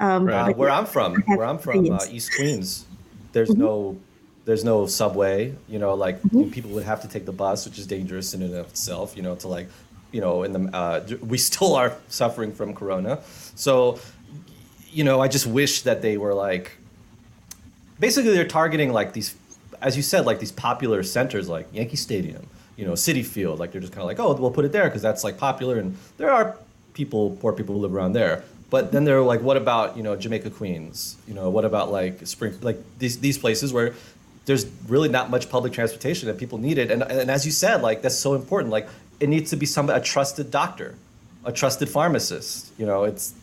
Um, Right. Uh, where I'm from, where I'm from, uh. East Queens, there's Mm-hmm. no, there's no subway. You know, like people would have to take the bus, which is dangerous in and of itself. You know, to like, you know, in the uh, we still are suffering from Corona, so, you know, I just wish that they were like, basically they're targeting like these, as you said, like these popular centers like Yankee Stadium, you know, Citi Field. Like they're just kind of like, oh, we'll put it there because that's like popular, and there are people, poor people who live around there. But then they're like, what about you know Jamaica Queens? You know, what about like Spring, like these these places where there's really not much public transportation and people need it. And and as you said, like that's so important. Like it needs to be some a trusted doctor, a trusted pharmacist. You know, it's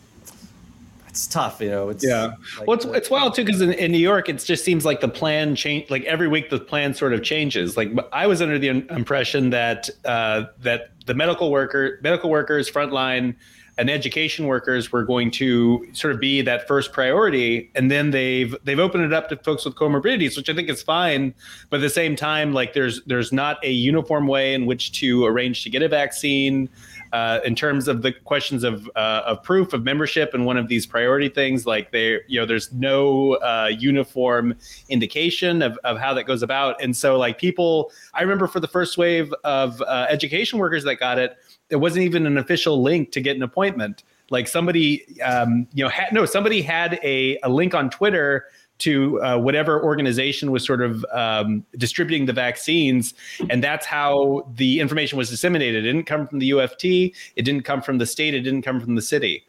it's tough. You know, it's Yeah. like, well, it's, it's wild too because in, in New York, it just seems like the plan change. Like every week, the plan sort of changes. Like I was under the impression that uh, that the medical worker, medical workers, frontline, and education workers were going to sort of be that first priority, and then they've they've opened it up to folks with comorbidities, which I think is fine. But at the same time, like there's there's not a uniform way in which to arrange to get a vaccine uh, in terms of the questions of uh, of proof of membership and one of these priority things like there you know there's no uh, uniform indication of, of how that goes about and so like people i remember for the first wave of uh, education workers that got it there wasn't even an official link to get an appointment like somebody um, you know had no somebody had a, a link on twitter to uh, whatever organization was sort of um, distributing the vaccines. And that's how the information was disseminated. It didn't come from the UFT, it didn't come from the state, it didn't come from the city.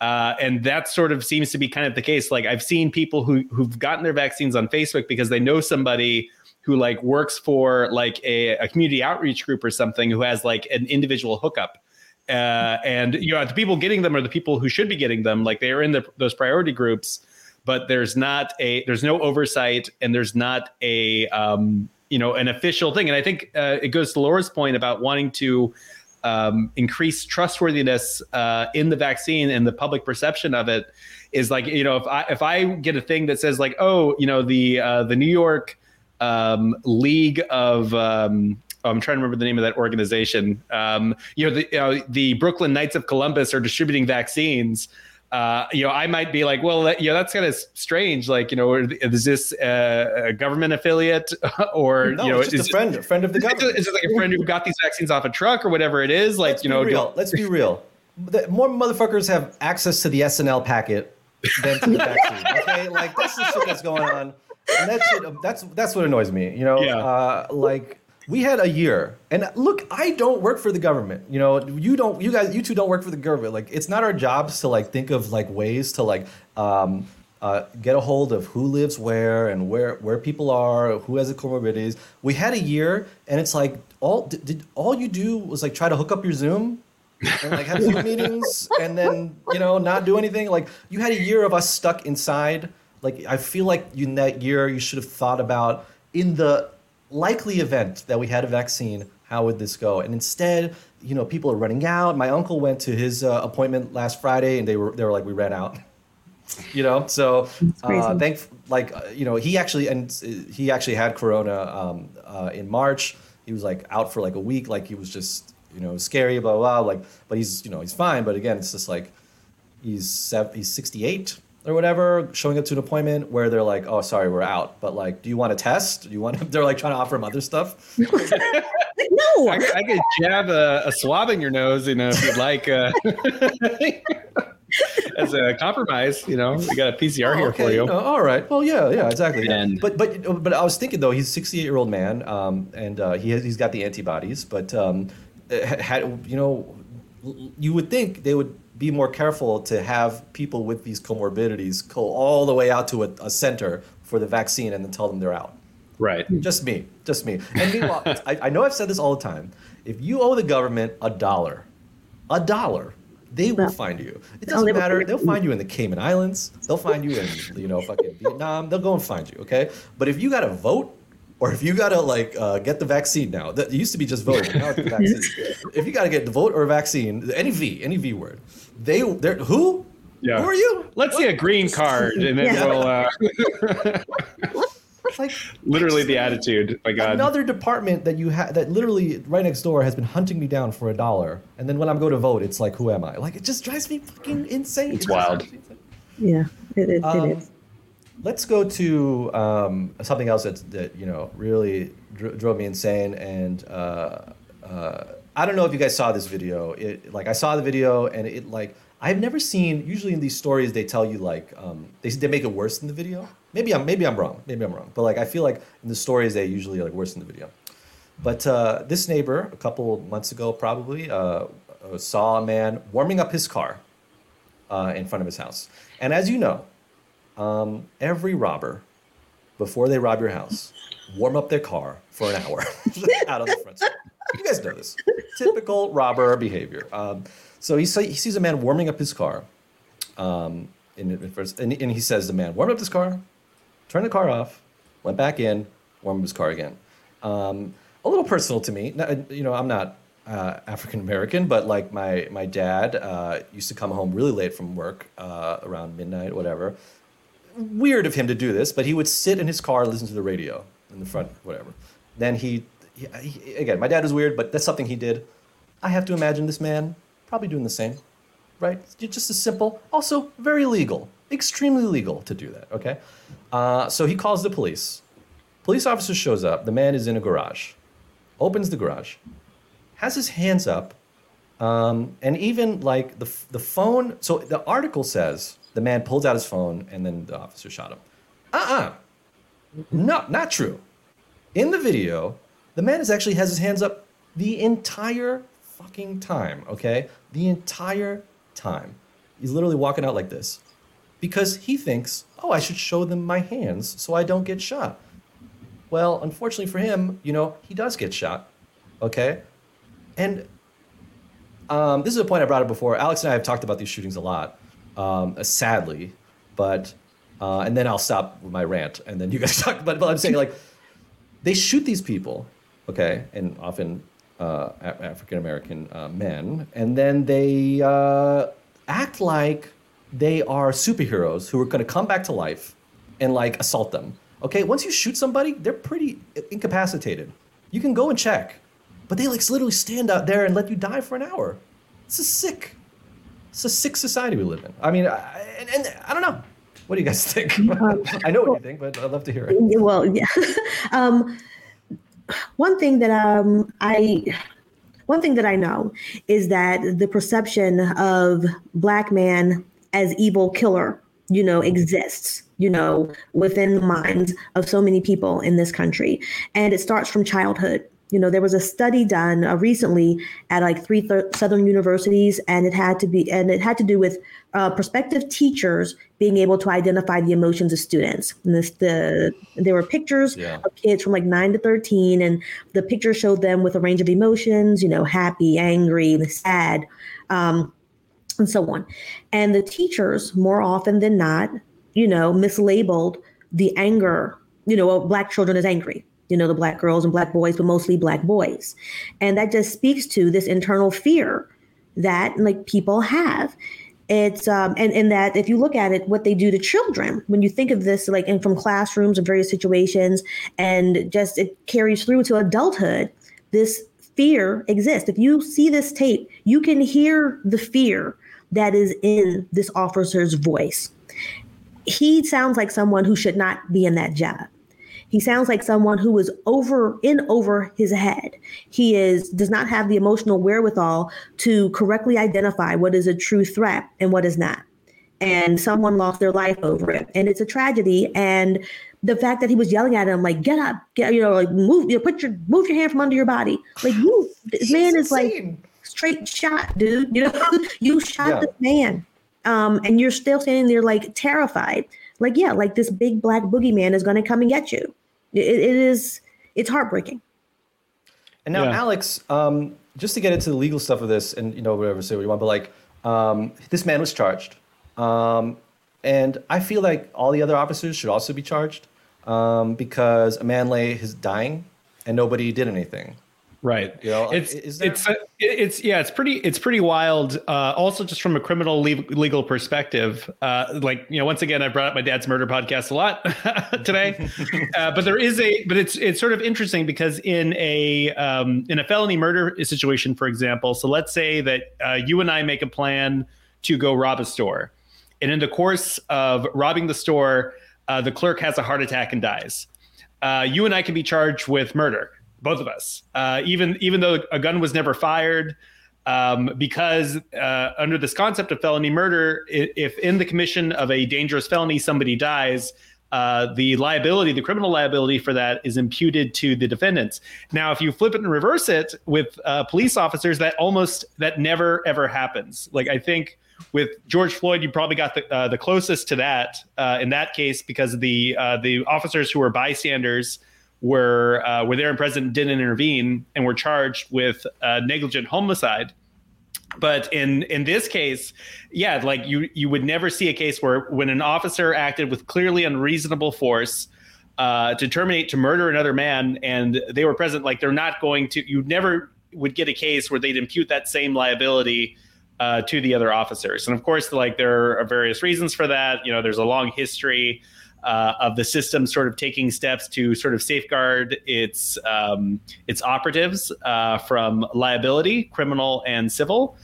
Uh, and that sort of seems to be kind of the case. Like I've seen people who who've gotten their vaccines on Facebook because they know somebody who like works for like a, a community outreach group or something who has like an individual hookup. Uh, and you know the people getting them are the people who should be getting them. Like they are in the, those priority groups but there's not a there's no oversight and there's not a um, you know an official thing. And I think uh, it goes to Laura's point about wanting to um, increase trustworthiness uh, in the vaccine and the public perception of it is like you know if I if I get a thing that says like oh you know the uh, the New York um, League of um, oh, I'm trying to remember the name of that organization. Um, you know, the, uh, the Brooklyn Knights of Columbus are distributing vaccines uh, you know, I might be like, well, that, you know, that's kind of strange. Like, you know, is this a, a government affiliate or, no, you know, it's just is a friend, a friend of the government. Is it like a friend who got these vaccines off a truck or whatever it is? Like, Let's you know, be real. Let's be real. The, more motherfuckers have access to the SNL packet than to the vaccine. Okay, like that's the shit that's going on, and that's that's that's what annoys me. You know, Yeah. uh, like we had a year, and look, I don't work for the government. You know, you don't, you guys, you two don't work for the government. Like, it's not our jobs to like think of like ways to like. Um, uh, get a hold of who lives where and where where people are, who has the comorbidities. We had a year, and it's like all did, did all you do was like try to hook up your Zoom and like have Zoom meetings, and then you know not do anything. Like you had a year of us stuck inside. Like I feel like you, in that year you should have thought about in the likely event that we had a vaccine, how would this go? And instead, you know, people are running out. My uncle went to his uh, appointment last Friday, and they were they were like, we ran out. You know, so uh, thank like uh, you know he actually and he actually had corona um, uh, in March. He was like out for like a week, like he was just you know scary, blah blah. blah like, but he's you know he's fine. But again, it's just like he's he's 68 or whatever, showing up to an appointment where they're like, "Oh, sorry, we're out." But like, do you want a test? Do you want? To, They're like trying to offer him other stuff. no, I, I could jab a, a swab in your nose, you know, if you'd like, uh, as a compromise. You know, we got a PCR here Oh, okay, for you. know, all right. Well, yeah, yeah, exactly. And- But but but I was thinking though, he's a 68 year old man, um, and uh, he has, he's got the antibodies. But um, had you know, you would think they would be more careful to have people with these comorbidities go all the way out to a, a center for the vaccine and then tell them they're out. Right. Just me, just me. And meanwhile, I, I know I've said this all the time. If you owe the government a dollar, a dollar, they will find you. It doesn't matter. They'll find you in the Cayman Islands. They'll find you in you know fucking Vietnam. They'll go and find you. Okay. But if you got to vote. Or if you gotta like uh, get the vaccine now, that used to be just vote. Now it's the vaccine. if you gotta get the vote or vaccine, any V, any V word, they they're who? Yeah. Who are you? Let's see a green card, and then Yeah. we'll uh, Like literally the attitude. My God. another department that you have that literally right next door has been hunting me down for a dollar, and then when I'm going to vote, it's like, who am I? Like it just drives me fucking insane. It's It wild. insane. yeah, it, it, Um, it is. Let's go to um, something else that that you know really dro- drove me insane, and uh, uh, I don't know if you guys saw this video. It like I saw the video, and it like I've never seen. Usually in these stories, they tell you like um, they they make it worse than the video. Maybe I'm maybe I'm wrong. Maybe I'm wrong. But like I feel like in the stories, they usually are like worse than the video. But uh, this neighbor, a couple months ago, probably uh, uh, saw a man warming up his car uh, in front of his house. And as you know, um, every robber, before they rob your house, warm up their car for an hour out on the front step. You guys know this. Typical robber behavior. Um, so he, he sees a man warming up his car. Um, in first, and, and he says, The man warmed up his car, turned the car off, went back in, warmed up his car again. Um, a little personal to me. You know, I'm not uh, African American, but like my my dad uh, used to come home really late from work uh, around midnight, whatever. Weird of him to do this, but he would sit in his car listen to the radio in the front, whatever. Then he, he, he again, my dad is weird, but that's something he did. I have to imagine this man probably doing the same, right? Just as simple, also very legal, extremely legal to do that. Okay, uh, so he calls the police. Police officer shows up. The man is in a garage, opens the garage has his hands up, um, and even like the the phone. So the article says the man pulled out his phone and then the officer shot him. Uh-uh. No, not true. In the video, the man is actually has his hands up the entire fucking time. Okay, the entire time. He's literally walking out like this because he thinks, oh, I should show them my hands so I don't get shot. Well, unfortunately for him, you know, he does get shot. Okay? And um, this is a point I brought up before. Alex and I have talked about these shootings a lot, um, uh, sadly, but uh, and then I'll stop with my rant, and then you guys talk. But, but I'm saying like they shoot these people, okay, and often uh, African American uh, men, and then they uh, act like they are superheroes who are going to come back to life and like assault them. Okay, once you shoot somebody, they're pretty incapacitated. You can go and check but they like literally stand out there and let you die for an hour. This is sick. It's a sick society we live in. I mean, I, and, and I don't know. What do you guys think? Um, I know what you think, but I'd love to hear it. Well, yeah. um, one thing that um, I one thing that I know is that the perception of black man as evil killer, you know, exists, you know, within the minds of so many people in this country. And it starts from childhood you know there was a study done uh, recently at like three th- southern universities and it had to be and it had to do with uh, prospective teachers being able to identify the emotions of students. And this the there were pictures yeah. of kids from like 9 to 13 and the picture showed them with a range of emotions you know happy angry sad um, and so on. And the teachers more often than not you know mislabeled the anger you know of black children as angry you know, the black girls and black boys, but mostly black boys. And that just speaks to this internal fear that like people have. It's um and, and that if you look at it, what they do to children, when you think of this like in from classrooms and various situations, and just it carries through to adulthood, this fear exists. If you see this tape, you can hear the fear that is in this officer's voice. He sounds like someone who should not be in that job. He sounds like someone who is over in over his head. He is does not have the emotional wherewithal to correctly identify what is a true threat and what is not. And someone lost their life over it. And it's a tragedy. And the fact that he was yelling at him like, get up, get you know, like move, you know, put your move your hand from under your body. Like you this man is like straight shot, dude. You know, you shot yeah. this man. Um, and you're still standing there like terrified. Like, yeah, like this big black boogeyman is gonna come and get you it, it is it's heartbreaking. And now, yeah. Alex, um, just to get into the legal stuff of this, and you know whatever say what you want, but like um, this man was charged, um, and I feel like all the other officers should also be charged um, because a man lay his dying and nobody did anything. Right. You know, it's there... it's uh, it's yeah, it's pretty it's pretty wild. Uh, also, just from a criminal legal perspective, uh, like you know, once again, I brought up my dad's murder podcast a lot today, uh, but there is a but it's it's sort of interesting because in a um, in a felony murder situation, for example, so let's say that uh, you and I make a plan to go rob a store, and in the course of robbing the store, uh, the clerk has a heart attack and dies. you and I can be charged with murder both of us. Uh, even even though a gun was never fired, um, because uh, under this concept of felony murder, if in the commission of a dangerous felony somebody dies, uh, the liability, the criminal liability for that, is imputed to the defendants. Now, if you flip it and reverse it with uh, police officers, that almost that never ever happens. Like I think with George Floyd, you probably got the uh, the closest to that uh, in that case because the uh, the officers who were bystanders were uh, were there and present, didn't intervene, and were charged with uh, negligent homicide. But in in this case, yeah, like you you would never see a case where when an officer acted with clearly unreasonable force uh, to terminate to murder another man, and they were present, like they're not going to. You'd never would get a case where they'd impute that same liability uh, to the other officers. And of course, like there are various reasons for that. You know, there's a long history uh, of the system sort of taking steps to sort of safeguard its um, its operatives uh, from liability, criminal and civil.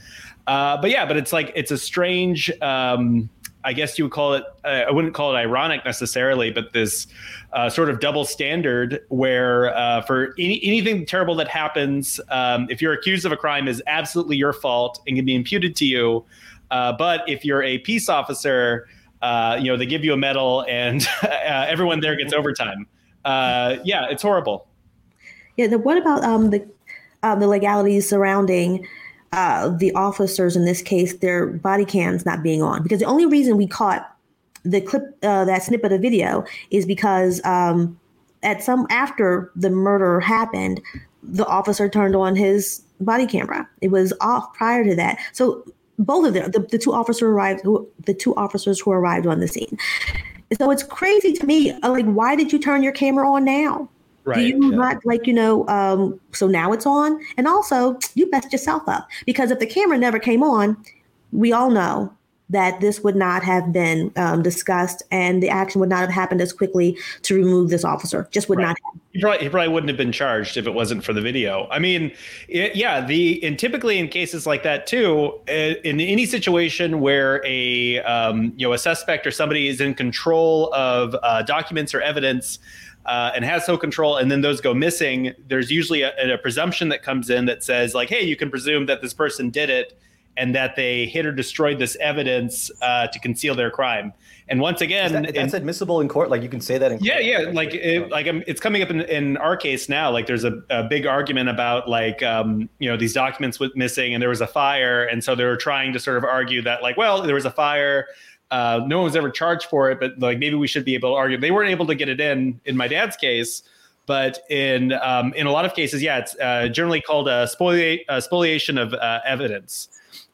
Uh, but yeah, but it's like it's a strange. Um, I guess you would call it, uh, I wouldn't call it ironic necessarily, but this uh, sort of double standard where uh, for any, anything terrible that happens, um, if you're accused of a crime, is absolutely your fault and can be imputed to you. Uh, but if you're a peace officer, uh, you know, they give you a medal and uh, everyone there gets overtime. yeah, it's horrible. Yeah. What about um, the, the legalities surrounding uh, the officers in this case their body cams not being on because the only reason we caught the clip uh, that snippet of the video is because um, at some after the murder happened the officer turned on his body camera it was off prior to that so both of them the, the two officers arrived who, the two officers who arrived on the scene so it's crazy to me like why did you turn your camera on now Right. Do you yeah. not like, you know, um, so now it's on? And also, you messed yourself up because if the camera never came on, we all know that this would not have been um, discussed and the action would not have happened as quickly to remove this officer. Just would right. not have. He probably, he probably wouldn't have been charged if it wasn't for the video. I mean, it, yeah, the and typically in cases like that too, in any situation where a um, you know a suspect or somebody is in control of uh, documents or evidence uh, and has sole control, and then those go missing, there's usually a, a, presumption that comes in that says, like, hey, you can presume that this person did it and that they hit or destroyed this evidence uh, to conceal their crime. And once again, that, that's in, admissible in court. Like you can say that. in Yeah, court, yeah. Like, like, it, like um, it's coming up in, in our case now. Like there's a, a big argument about like um, you know these documents with missing, and there was a fire, and so they were trying to sort of argue that like, well, there was a fire uh, no one was ever charged for it, but like maybe we should be able to argue. They weren't able to get it in in my dad's case, but in um, in a lot of cases, yeah, it's uh, generally called a, spolia- a spoliation of uh, evidence.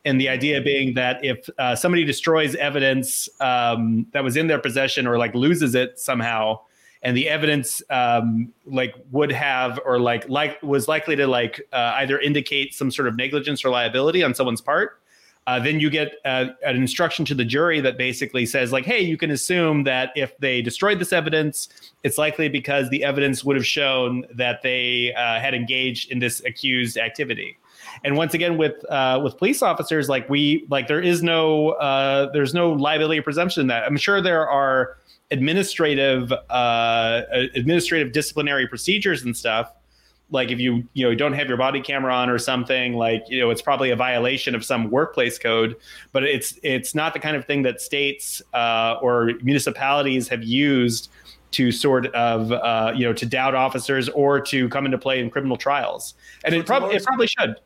And the idea being that if uh, somebody destroys evidence um, that was in their possession or like loses it somehow, and the evidence um, like would have or like like was likely to like uh, either indicate some sort of negligence or liability on someone's part, uh, then you get uh, an instruction to the jury that basically says like hey you can assume that if they destroyed this evidence it's likely because the evidence would have shown that they uh, had engaged in this accused activity and once again with uh, with police officers like we like there is no uh, there's no liability presumption in that i'm sure there are administrative uh, administrative disciplinary procedures and stuff. Like if you you know don't have your body camera on or something like you know it's probably a violation of some workplace code but it's it's not the kind of thing that states uh, or municipalities have used to sort of uh, you know to doubt officers or to come into play in criminal trials. And so it, prob- it probably should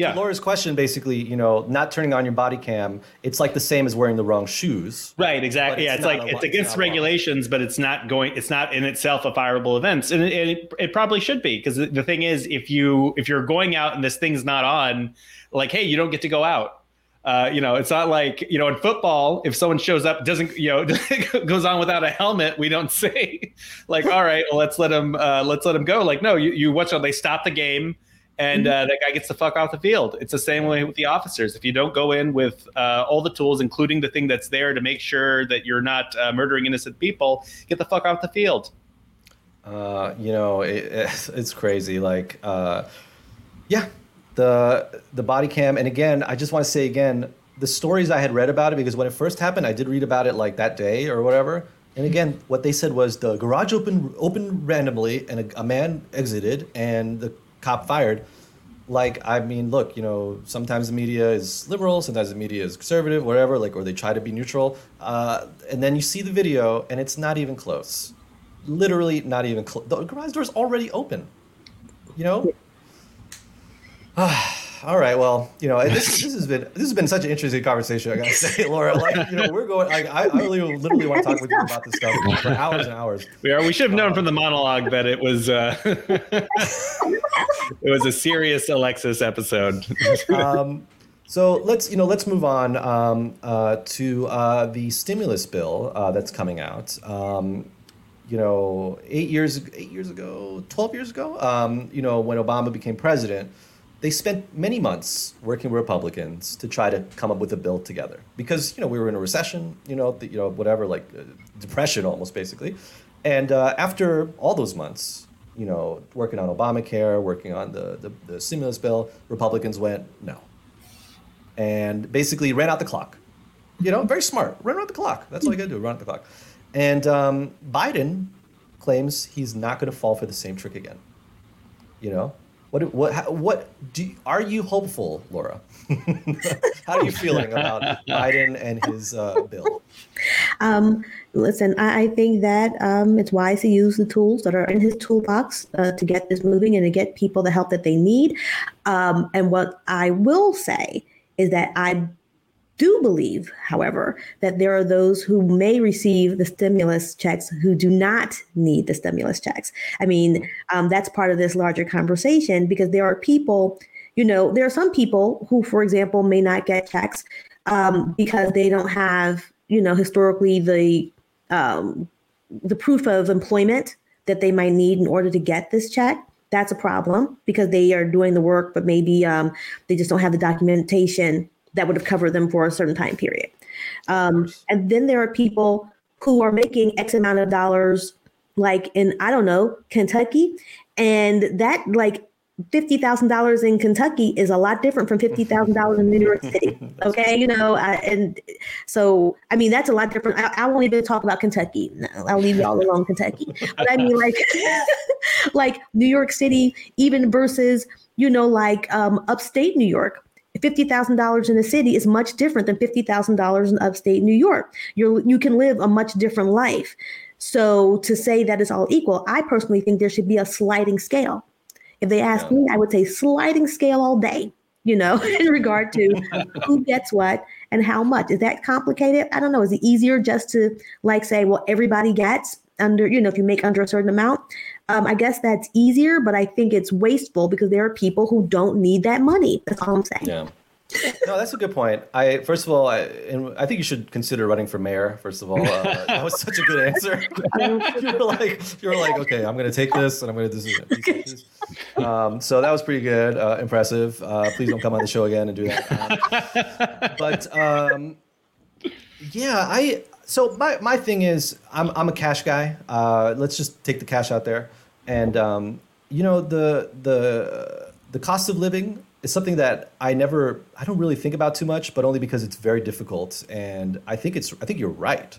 yeah. Laura's question basically, you know, not turning on your body cam, it's like the same as wearing the wrong shoes. Right, exactly. Yeah, it's, like it's against it's regulations, but it's not going it's not in itself a fireable event. And it, it, it probably should be because the thing is if you if you're going out and this thing's not on, like hey, you don't get to go out. Uh, you know, it's not like you know in football if someone shows up doesn't you know goes on without a helmet, we don't say like all right, well, let's let him uh, let's let him go. Like no, you you watch how they stop the game and mm-hmm. uh, that guy gets the fuck off the field. It's the same way with the officers. If you don't go in with uh, all the tools, including the thing that's there to make sure that you're not uh, murdering innocent people, get the fuck off the field. Uh, you know, it, it's crazy. Like, uh, yeah, the the body cam, and again, I just want to say again, the stories I had read about it because when it first happened, I did read about it like that day or whatever. And again, what they said was the garage opened opened randomly, and a, a man exited, and the cop fired. Like, I mean, look, you know, sometimes the media is liberal, sometimes the media is conservative, whatever, like, or they try to be neutral. Uh, and then you see the video, and it's not even close. Literally, not even close. The garage door is already open. You know? all right. Well, you know, this, this has been this has been such an interesting conversation. I gotta say, Laura. Like, you know, we're going. Like, I, I really, literally want to talk with you about this stuff for hours and hours. We are. We should have known um, from the monologue that it was. Uh, it was a serious Alexis episode. um, so let's you know let's move on um, uh, to uh, the stimulus bill uh, that's coming out. Um, you know, eight years eight years ago, twelve years ago, um, you know, when Obama became president they spent many months working with Republicans to try to come up with a bill together because you know we were in a recession, you know, the, you know whatever, like uh, depression almost basically. And uh, after all those months, you know, working on Obamacare, working on the, the, the stimulus bill, Republicans went no, and basically ran out the clock. You know, very smart, ran out the clock. That's all you got to do, run out the clock. And um, Biden claims he's not going to fall for the same trick again. You know, what what what do are you hopeful, Laura? how are you feeling about Biden and his uh, bill? Um, listen, I, I think that um, it's wise to use the tools that are in his toolbox uh, to get this moving and to get people the help that they need. Um, and what I will say is that I do believe, however, that there are those who may receive the stimulus checks who do not need the stimulus checks. I mean, um, that's part of this larger conversation because there are people, you know, there are some people who, for example, may not get checks um, because they don't have, you know, historically the um, the proof of employment that they might need in order to get this check that's a problem because they are doing the work, but maybe um, they just don't have the documentation that would have covered them for a certain time period. Um, and then there are people who are making X amount of dollars, like in, I don't know, Kentucky. And that, like, $50,000 in Kentucky is a lot different from $50,000 in New York City. Okay. You know, I, and so, I mean, that's a lot different. I, I, won't even talk about Kentucky. No, I'll leave you all alone, Kentucky. But I mean, like, like New York City, even versus, you know, like um, upstate New York $50,000 in the city is much different than $50,000 in upstate New York. you you can live a much different life. So to say that it's all equal, I personally think there should be a sliding scale. If they ask yeah. me, I would say sliding scale all day, you know, in regard to who gets what and how much. Is that complicated? I don't know. Is it easier just to like say, well, everybody gets under, you know, if you make under a certain amount? Um, I guess that's easier, but I think it's wasteful because there are people who don't need that money. That's all I'm saying. Yeah. no, that's a good point. I first of all, I, and I think you should consider running for mayor. First of all, uh, that was such a good answer. you were like, you were like, okay, I'm going to take this and I'm going to do this. Um, so that was pretty good, uh, impressive. Uh, please don't come on the show again and do that. but um, yeah, I. So my my thing is, I'm I'm a cash guy. Uh, let's just take the cash out there. And um, you know the the the cost of living is something that I never I don't really think about too much, but only because it's very difficult. And I think it's I think you're right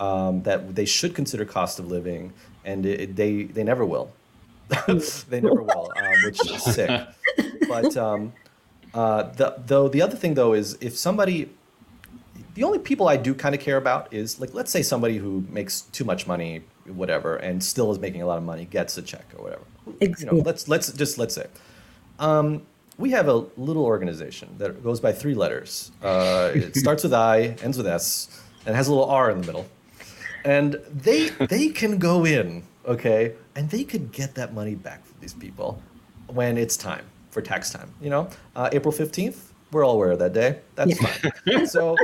um, that they should consider cost of living, and it, they they never will. they never will, um, which is sick. But um, uh, the, though the other thing though is if somebody the only people I do kind of care about is like let's say somebody who makes too much money whatever, and still is making a lot of money, gets a check or whatever. You know, let's let's just let's say. Um, we have a little organization that goes by three letters. Uh, it starts with I, ends with S, and has a little R in the middle. And they they can go in, okay, and they could get that money back from these people when it's time for tax time. You know, uh, April fifteenth. We're all aware of that day. That's yeah. fine. So,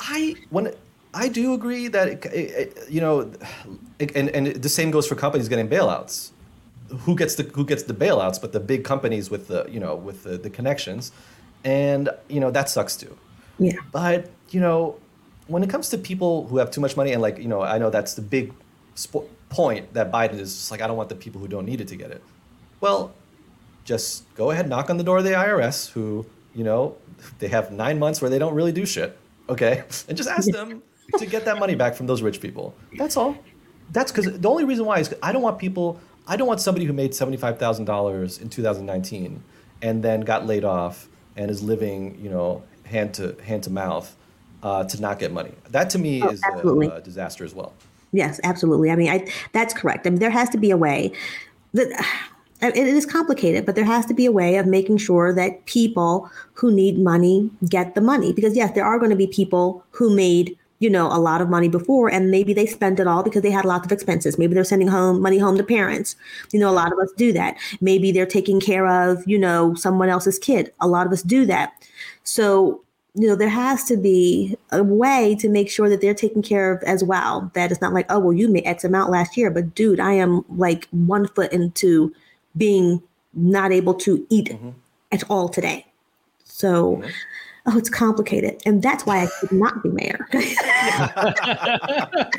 I when I do agree that it, it, you know, and and the same goes for companies getting bailouts. Who gets the who gets the bailouts? But the big companies with the you know with the, the connections, and you know that sucks too. Yeah. But you know, when it comes to people who have too much money, and like you know, I know that's the big point that Biden is just like, I don't want the people who don't need it to get it. Well, just go ahead, knock on the door of the IRS, who you know they have nine months where they don't really do shit. Okay, and just ask them to get that money back from those rich people. That's all. That's because the only reason why is I don't want people. I don't want somebody who made seventy five thousand dollars in two thousand nineteen and then got laid off and is living, you know, hand to hand to mouth uh, to not get money. That to me oh, is a, a, disaster as well. Yes, absolutely. I mean, I, that's correct. I mean, there has to be a way that it is complicated, but there has to be a way of making sure that people who need money get the money. Because yes, there are going to be people who made you know a lot of money before and maybe they spend it all because they had lots of expenses maybe they're sending home money home to parents you know a lot of us do that maybe they're taking care of you know someone else's kid a lot of us do that so you know there has to be a way to make sure that they're taken care of as well that it's not like oh well you made x amount last year but dude i am like one foot into being not able to eat mm-hmm. at all today. So, mm-hmm. Oh, it's complicated. And that's why I could not be mayor.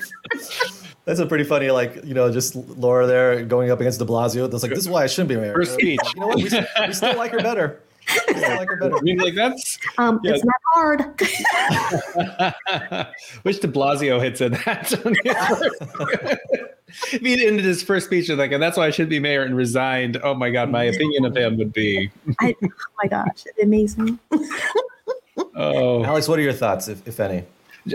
That's a pretty funny, like you know, just Laura there going up against De Blasio. That's like this is why I shouldn't be mayor. First speech. You know what? We, we still like her better. We still like her better. I mean, like that's um, yeah. it's not hard. Wish De Blasio had said that. if he ended his first speech with like, and that's why I should be mayor and resigned. Oh my god, my opinion of him would be. I, oh my gosh, amazing. Oh, Alex, what are your thoughts, if, if any?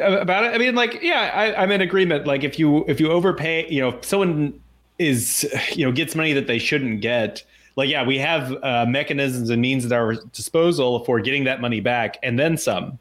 about it. I mean, like, yeah, I, I'm in agreement. Like, if you if you overpay, you know, if someone is you know gets money that they shouldn't get. Like, yeah, we have uh, mechanisms and means at our disposal for getting that money back and then some.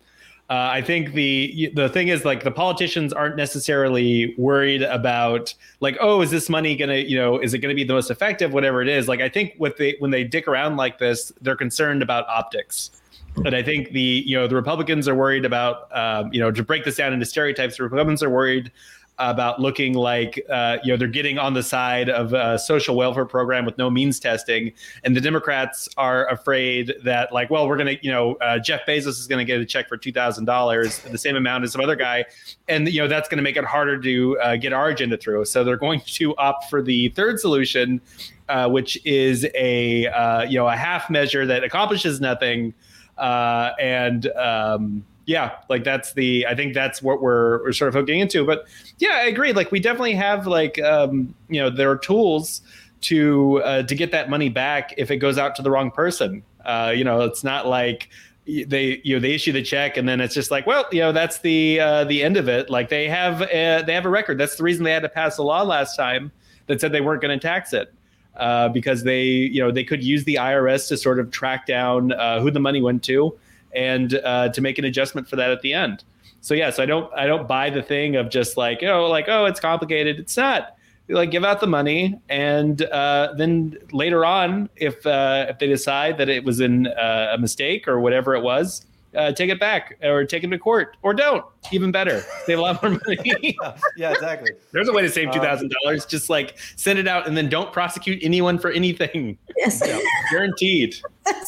Uh, I think the the thing is like the politicians aren't necessarily worried about like oh is this money gonna you know is it gonna be the most effective whatever it is like I think what they when they dick around like this they're concerned about optics and I think the you know the Republicans are worried about um, you know to break this down into stereotypes. The Republicans are worried about looking like uh, you know they're getting on the side of a social welfare program with no means testing, and the Democrats are afraid that like, well, we're gonna you know uh, Jeff Bezos is gonna get a check for two thousand dollars, the same amount as some other guy, and you know that's gonna make it harder to uh, get our agenda through. So they're going to opt for the third solution, uh, which is a uh, you know a half measure that accomplishes nothing uh, and um, yeah, like that's the I think that's what we're, we're sort of hooking into. But yeah, I agree. Like we definitely have like um, you know there are tools to uh, to get that money back if it goes out to the wrong person. Uh, you know, it's not like they you know they issue the check and then it's just like well you know that's the uh, the end of it like they have a, they have a record that's the reason they had to pass a law last time that said they weren't going to tax it uh, because they, you know, they could use the IRS to sort of track down uh, who the money went to and uh, to make an adjustment for that at the end. So yeah, so I don't, I don't buy the thing of just like, oh, like oh, it's complicated. It's not. Like give out the money, and uh, then later on, if uh, if they decide that it was in a mistake or whatever it was, uh, take it back or take him to court or don't. Even better, save a lot more money. yeah, exactly. There's a way to save two thousand dollars. Just like send it out and then don't prosecute anyone for anything. Yes, yeah, guaranteed.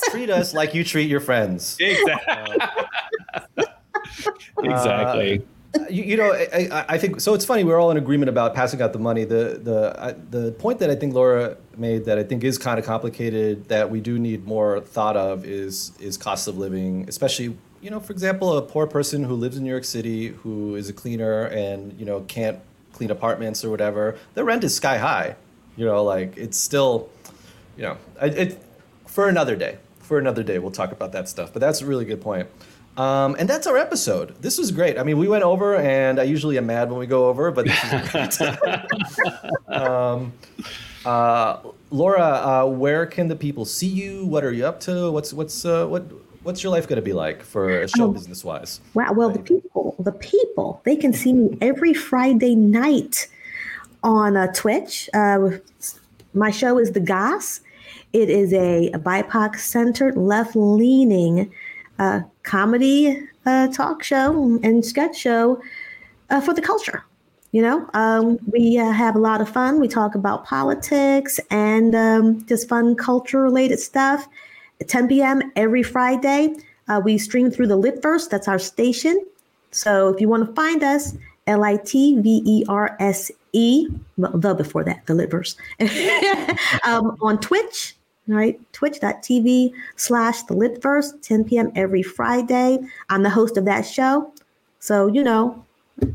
treat us like you treat your friends. Exactly. Uh, exactly. Uh, you, you, know, I, I, think so. It's funny. We're all in agreement about passing out the money. The the I, the point that I think Laura made that I think is kind of complicated that we do need more thought of is is cost of living, especially you know, for example, a poor person who lives in New York City who is a cleaner and you know can't clean apartments or whatever. The rent is sky high. You know, like it's still, you know, it, it for another day. For another day, we'll talk about that stuff. But that's a really good point. Um, and that's our episode. This was great. I mean, we went over, and I usually am mad when we go over, but this is great. um, uh, Laura, uh, where can the people see you? What are you up to? What's what's uh, what what's your life going to be like for a show um, business wise? Wow. Well, the people, the people, they can see me every Friday night on uh, Twitch. Uh, my show is The Goss. It is a, a BIPOC centered, left leaning uh, comedy uh, talk show and sketch show uh, for the culture. You know, um, we uh, have a lot of fun. We talk about politics and um, just fun culture related stuff. At 10 p.m. every Friday, uh, we stream through the Litverse. That's our station. So if you want to find us, L I T V E R S E, the before that, the Litverse, um, on Twitch right? Twitch.tv slash the Litverse, 10 p.m. every Friday. I'm the host of that show. So, you know,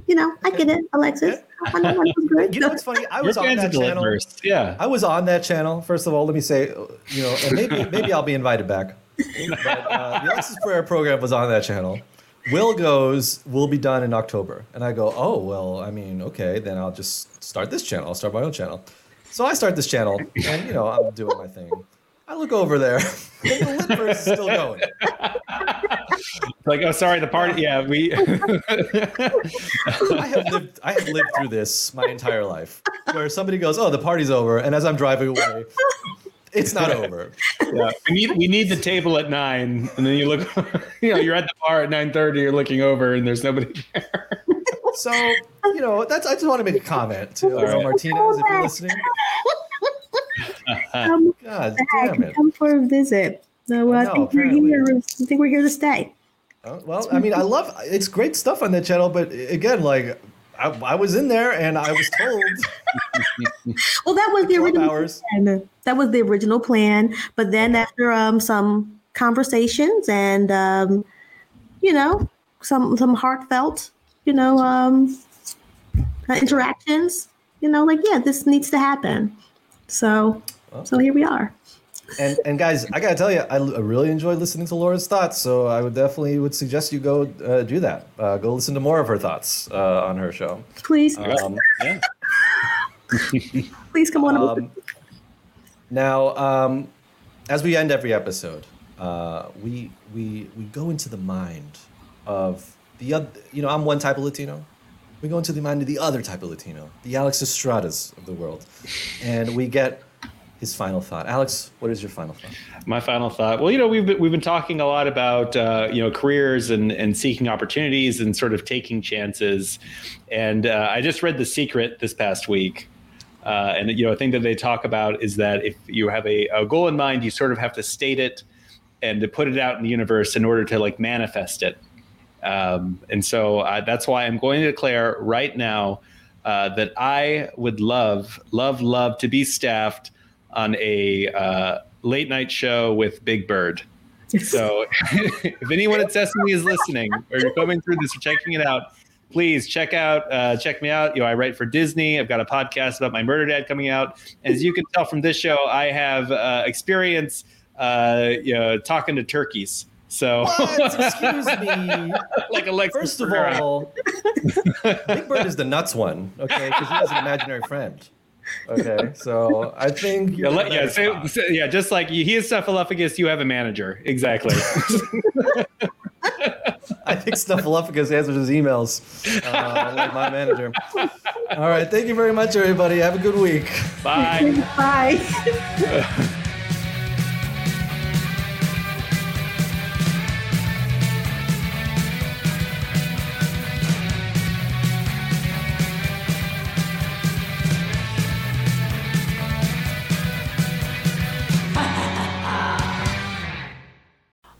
you know, I get it, Alexis. I know You know what's funny? I was on that channel. Yeah. I was on that channel. First of all, let me say, you know, and maybe maybe I'll be invited back. But, uh, the Alexis Prayer program was on that channel. Will goes, will be done in October. And I go, oh, well, I mean, okay, then I'll just start this channel. I'll start my own channel. So I start this channel, and, you know, I'm doing my thing. I look over there, and the Litverse is still going. like, oh, sorry, the party. Yeah, we. I have lived. I have lived through this my entire life, where somebody goes, "Oh, the party's over," and as I'm driving away, it's not over. Yeah, we need we need the table at nine, and then you look. You know, you're at the bar at nine thirty. You're looking over, and there's nobody there. So you know, that's. I just want to make a comment to right. Martinez if you're listening come God back, damn it. come for a visit. So I I know, think we're here. I think we're here to stay. Uh, well, I mean, I love it's great stuff on that channel, but again, like I, I was in there and I was told Well, that was the original hours. plan. That was the original plan. But then after um, some conversations and um, you know some some heartfelt you know um, uh, interactions, you know, like yeah, this needs to happen. So so here we are. And and guys, I gotta tell you, I, I really enjoyed listening to Laura's thoughts. So I would definitely would suggest you go uh, do that. Uh, go listen to more of her thoughts uh, on her show. Please, Um, Yeah. please come on. over. um, now, um, as we end every episode, uh, we we we go into the mind of the other. You know, I'm one type of Latino. We go into the mind of the other type of Latino, the Alex Estradas of the world, and we get his final thought. Alex, what is your final thought? My final thought. Well, you know, we've been, we've been talking a lot about uh, you know careers and and seeking opportunities and sort of taking chances. And uh, I just read The Secret this past week. Uh, and you know, a thing that they talk about is that if you have a, a goal in mind, you sort of have to state it and to put it out in the universe in order to like manifest it. Um, and so uh, that's why I'm going to declare right now uh, that I would love, love, love to be staffed on a uh, late night show with Big Bird. So if anyone at Sesame is listening or you're coming through this or checking it out, please check out uh, check me out. You know, I write for Disney. I've got a podcast about my murder dad coming out. As you can tell from this show, I have uh, experience uh, you know, talking to turkeys. So What? Excuse me. like Alexis First of Rivera. all, Big Bird is the nuts one, okay? Because he has an imaginary friend. Okay, so I think Yeah, let- yeah, better say- spot. say- yeah, just like he is Snuffleupagus, you have a manager. Exactly. I think Snuffleupagus answers his emails uh, like my manager. All right, thank you very much, everybody. Have a good week. Bye. Bye.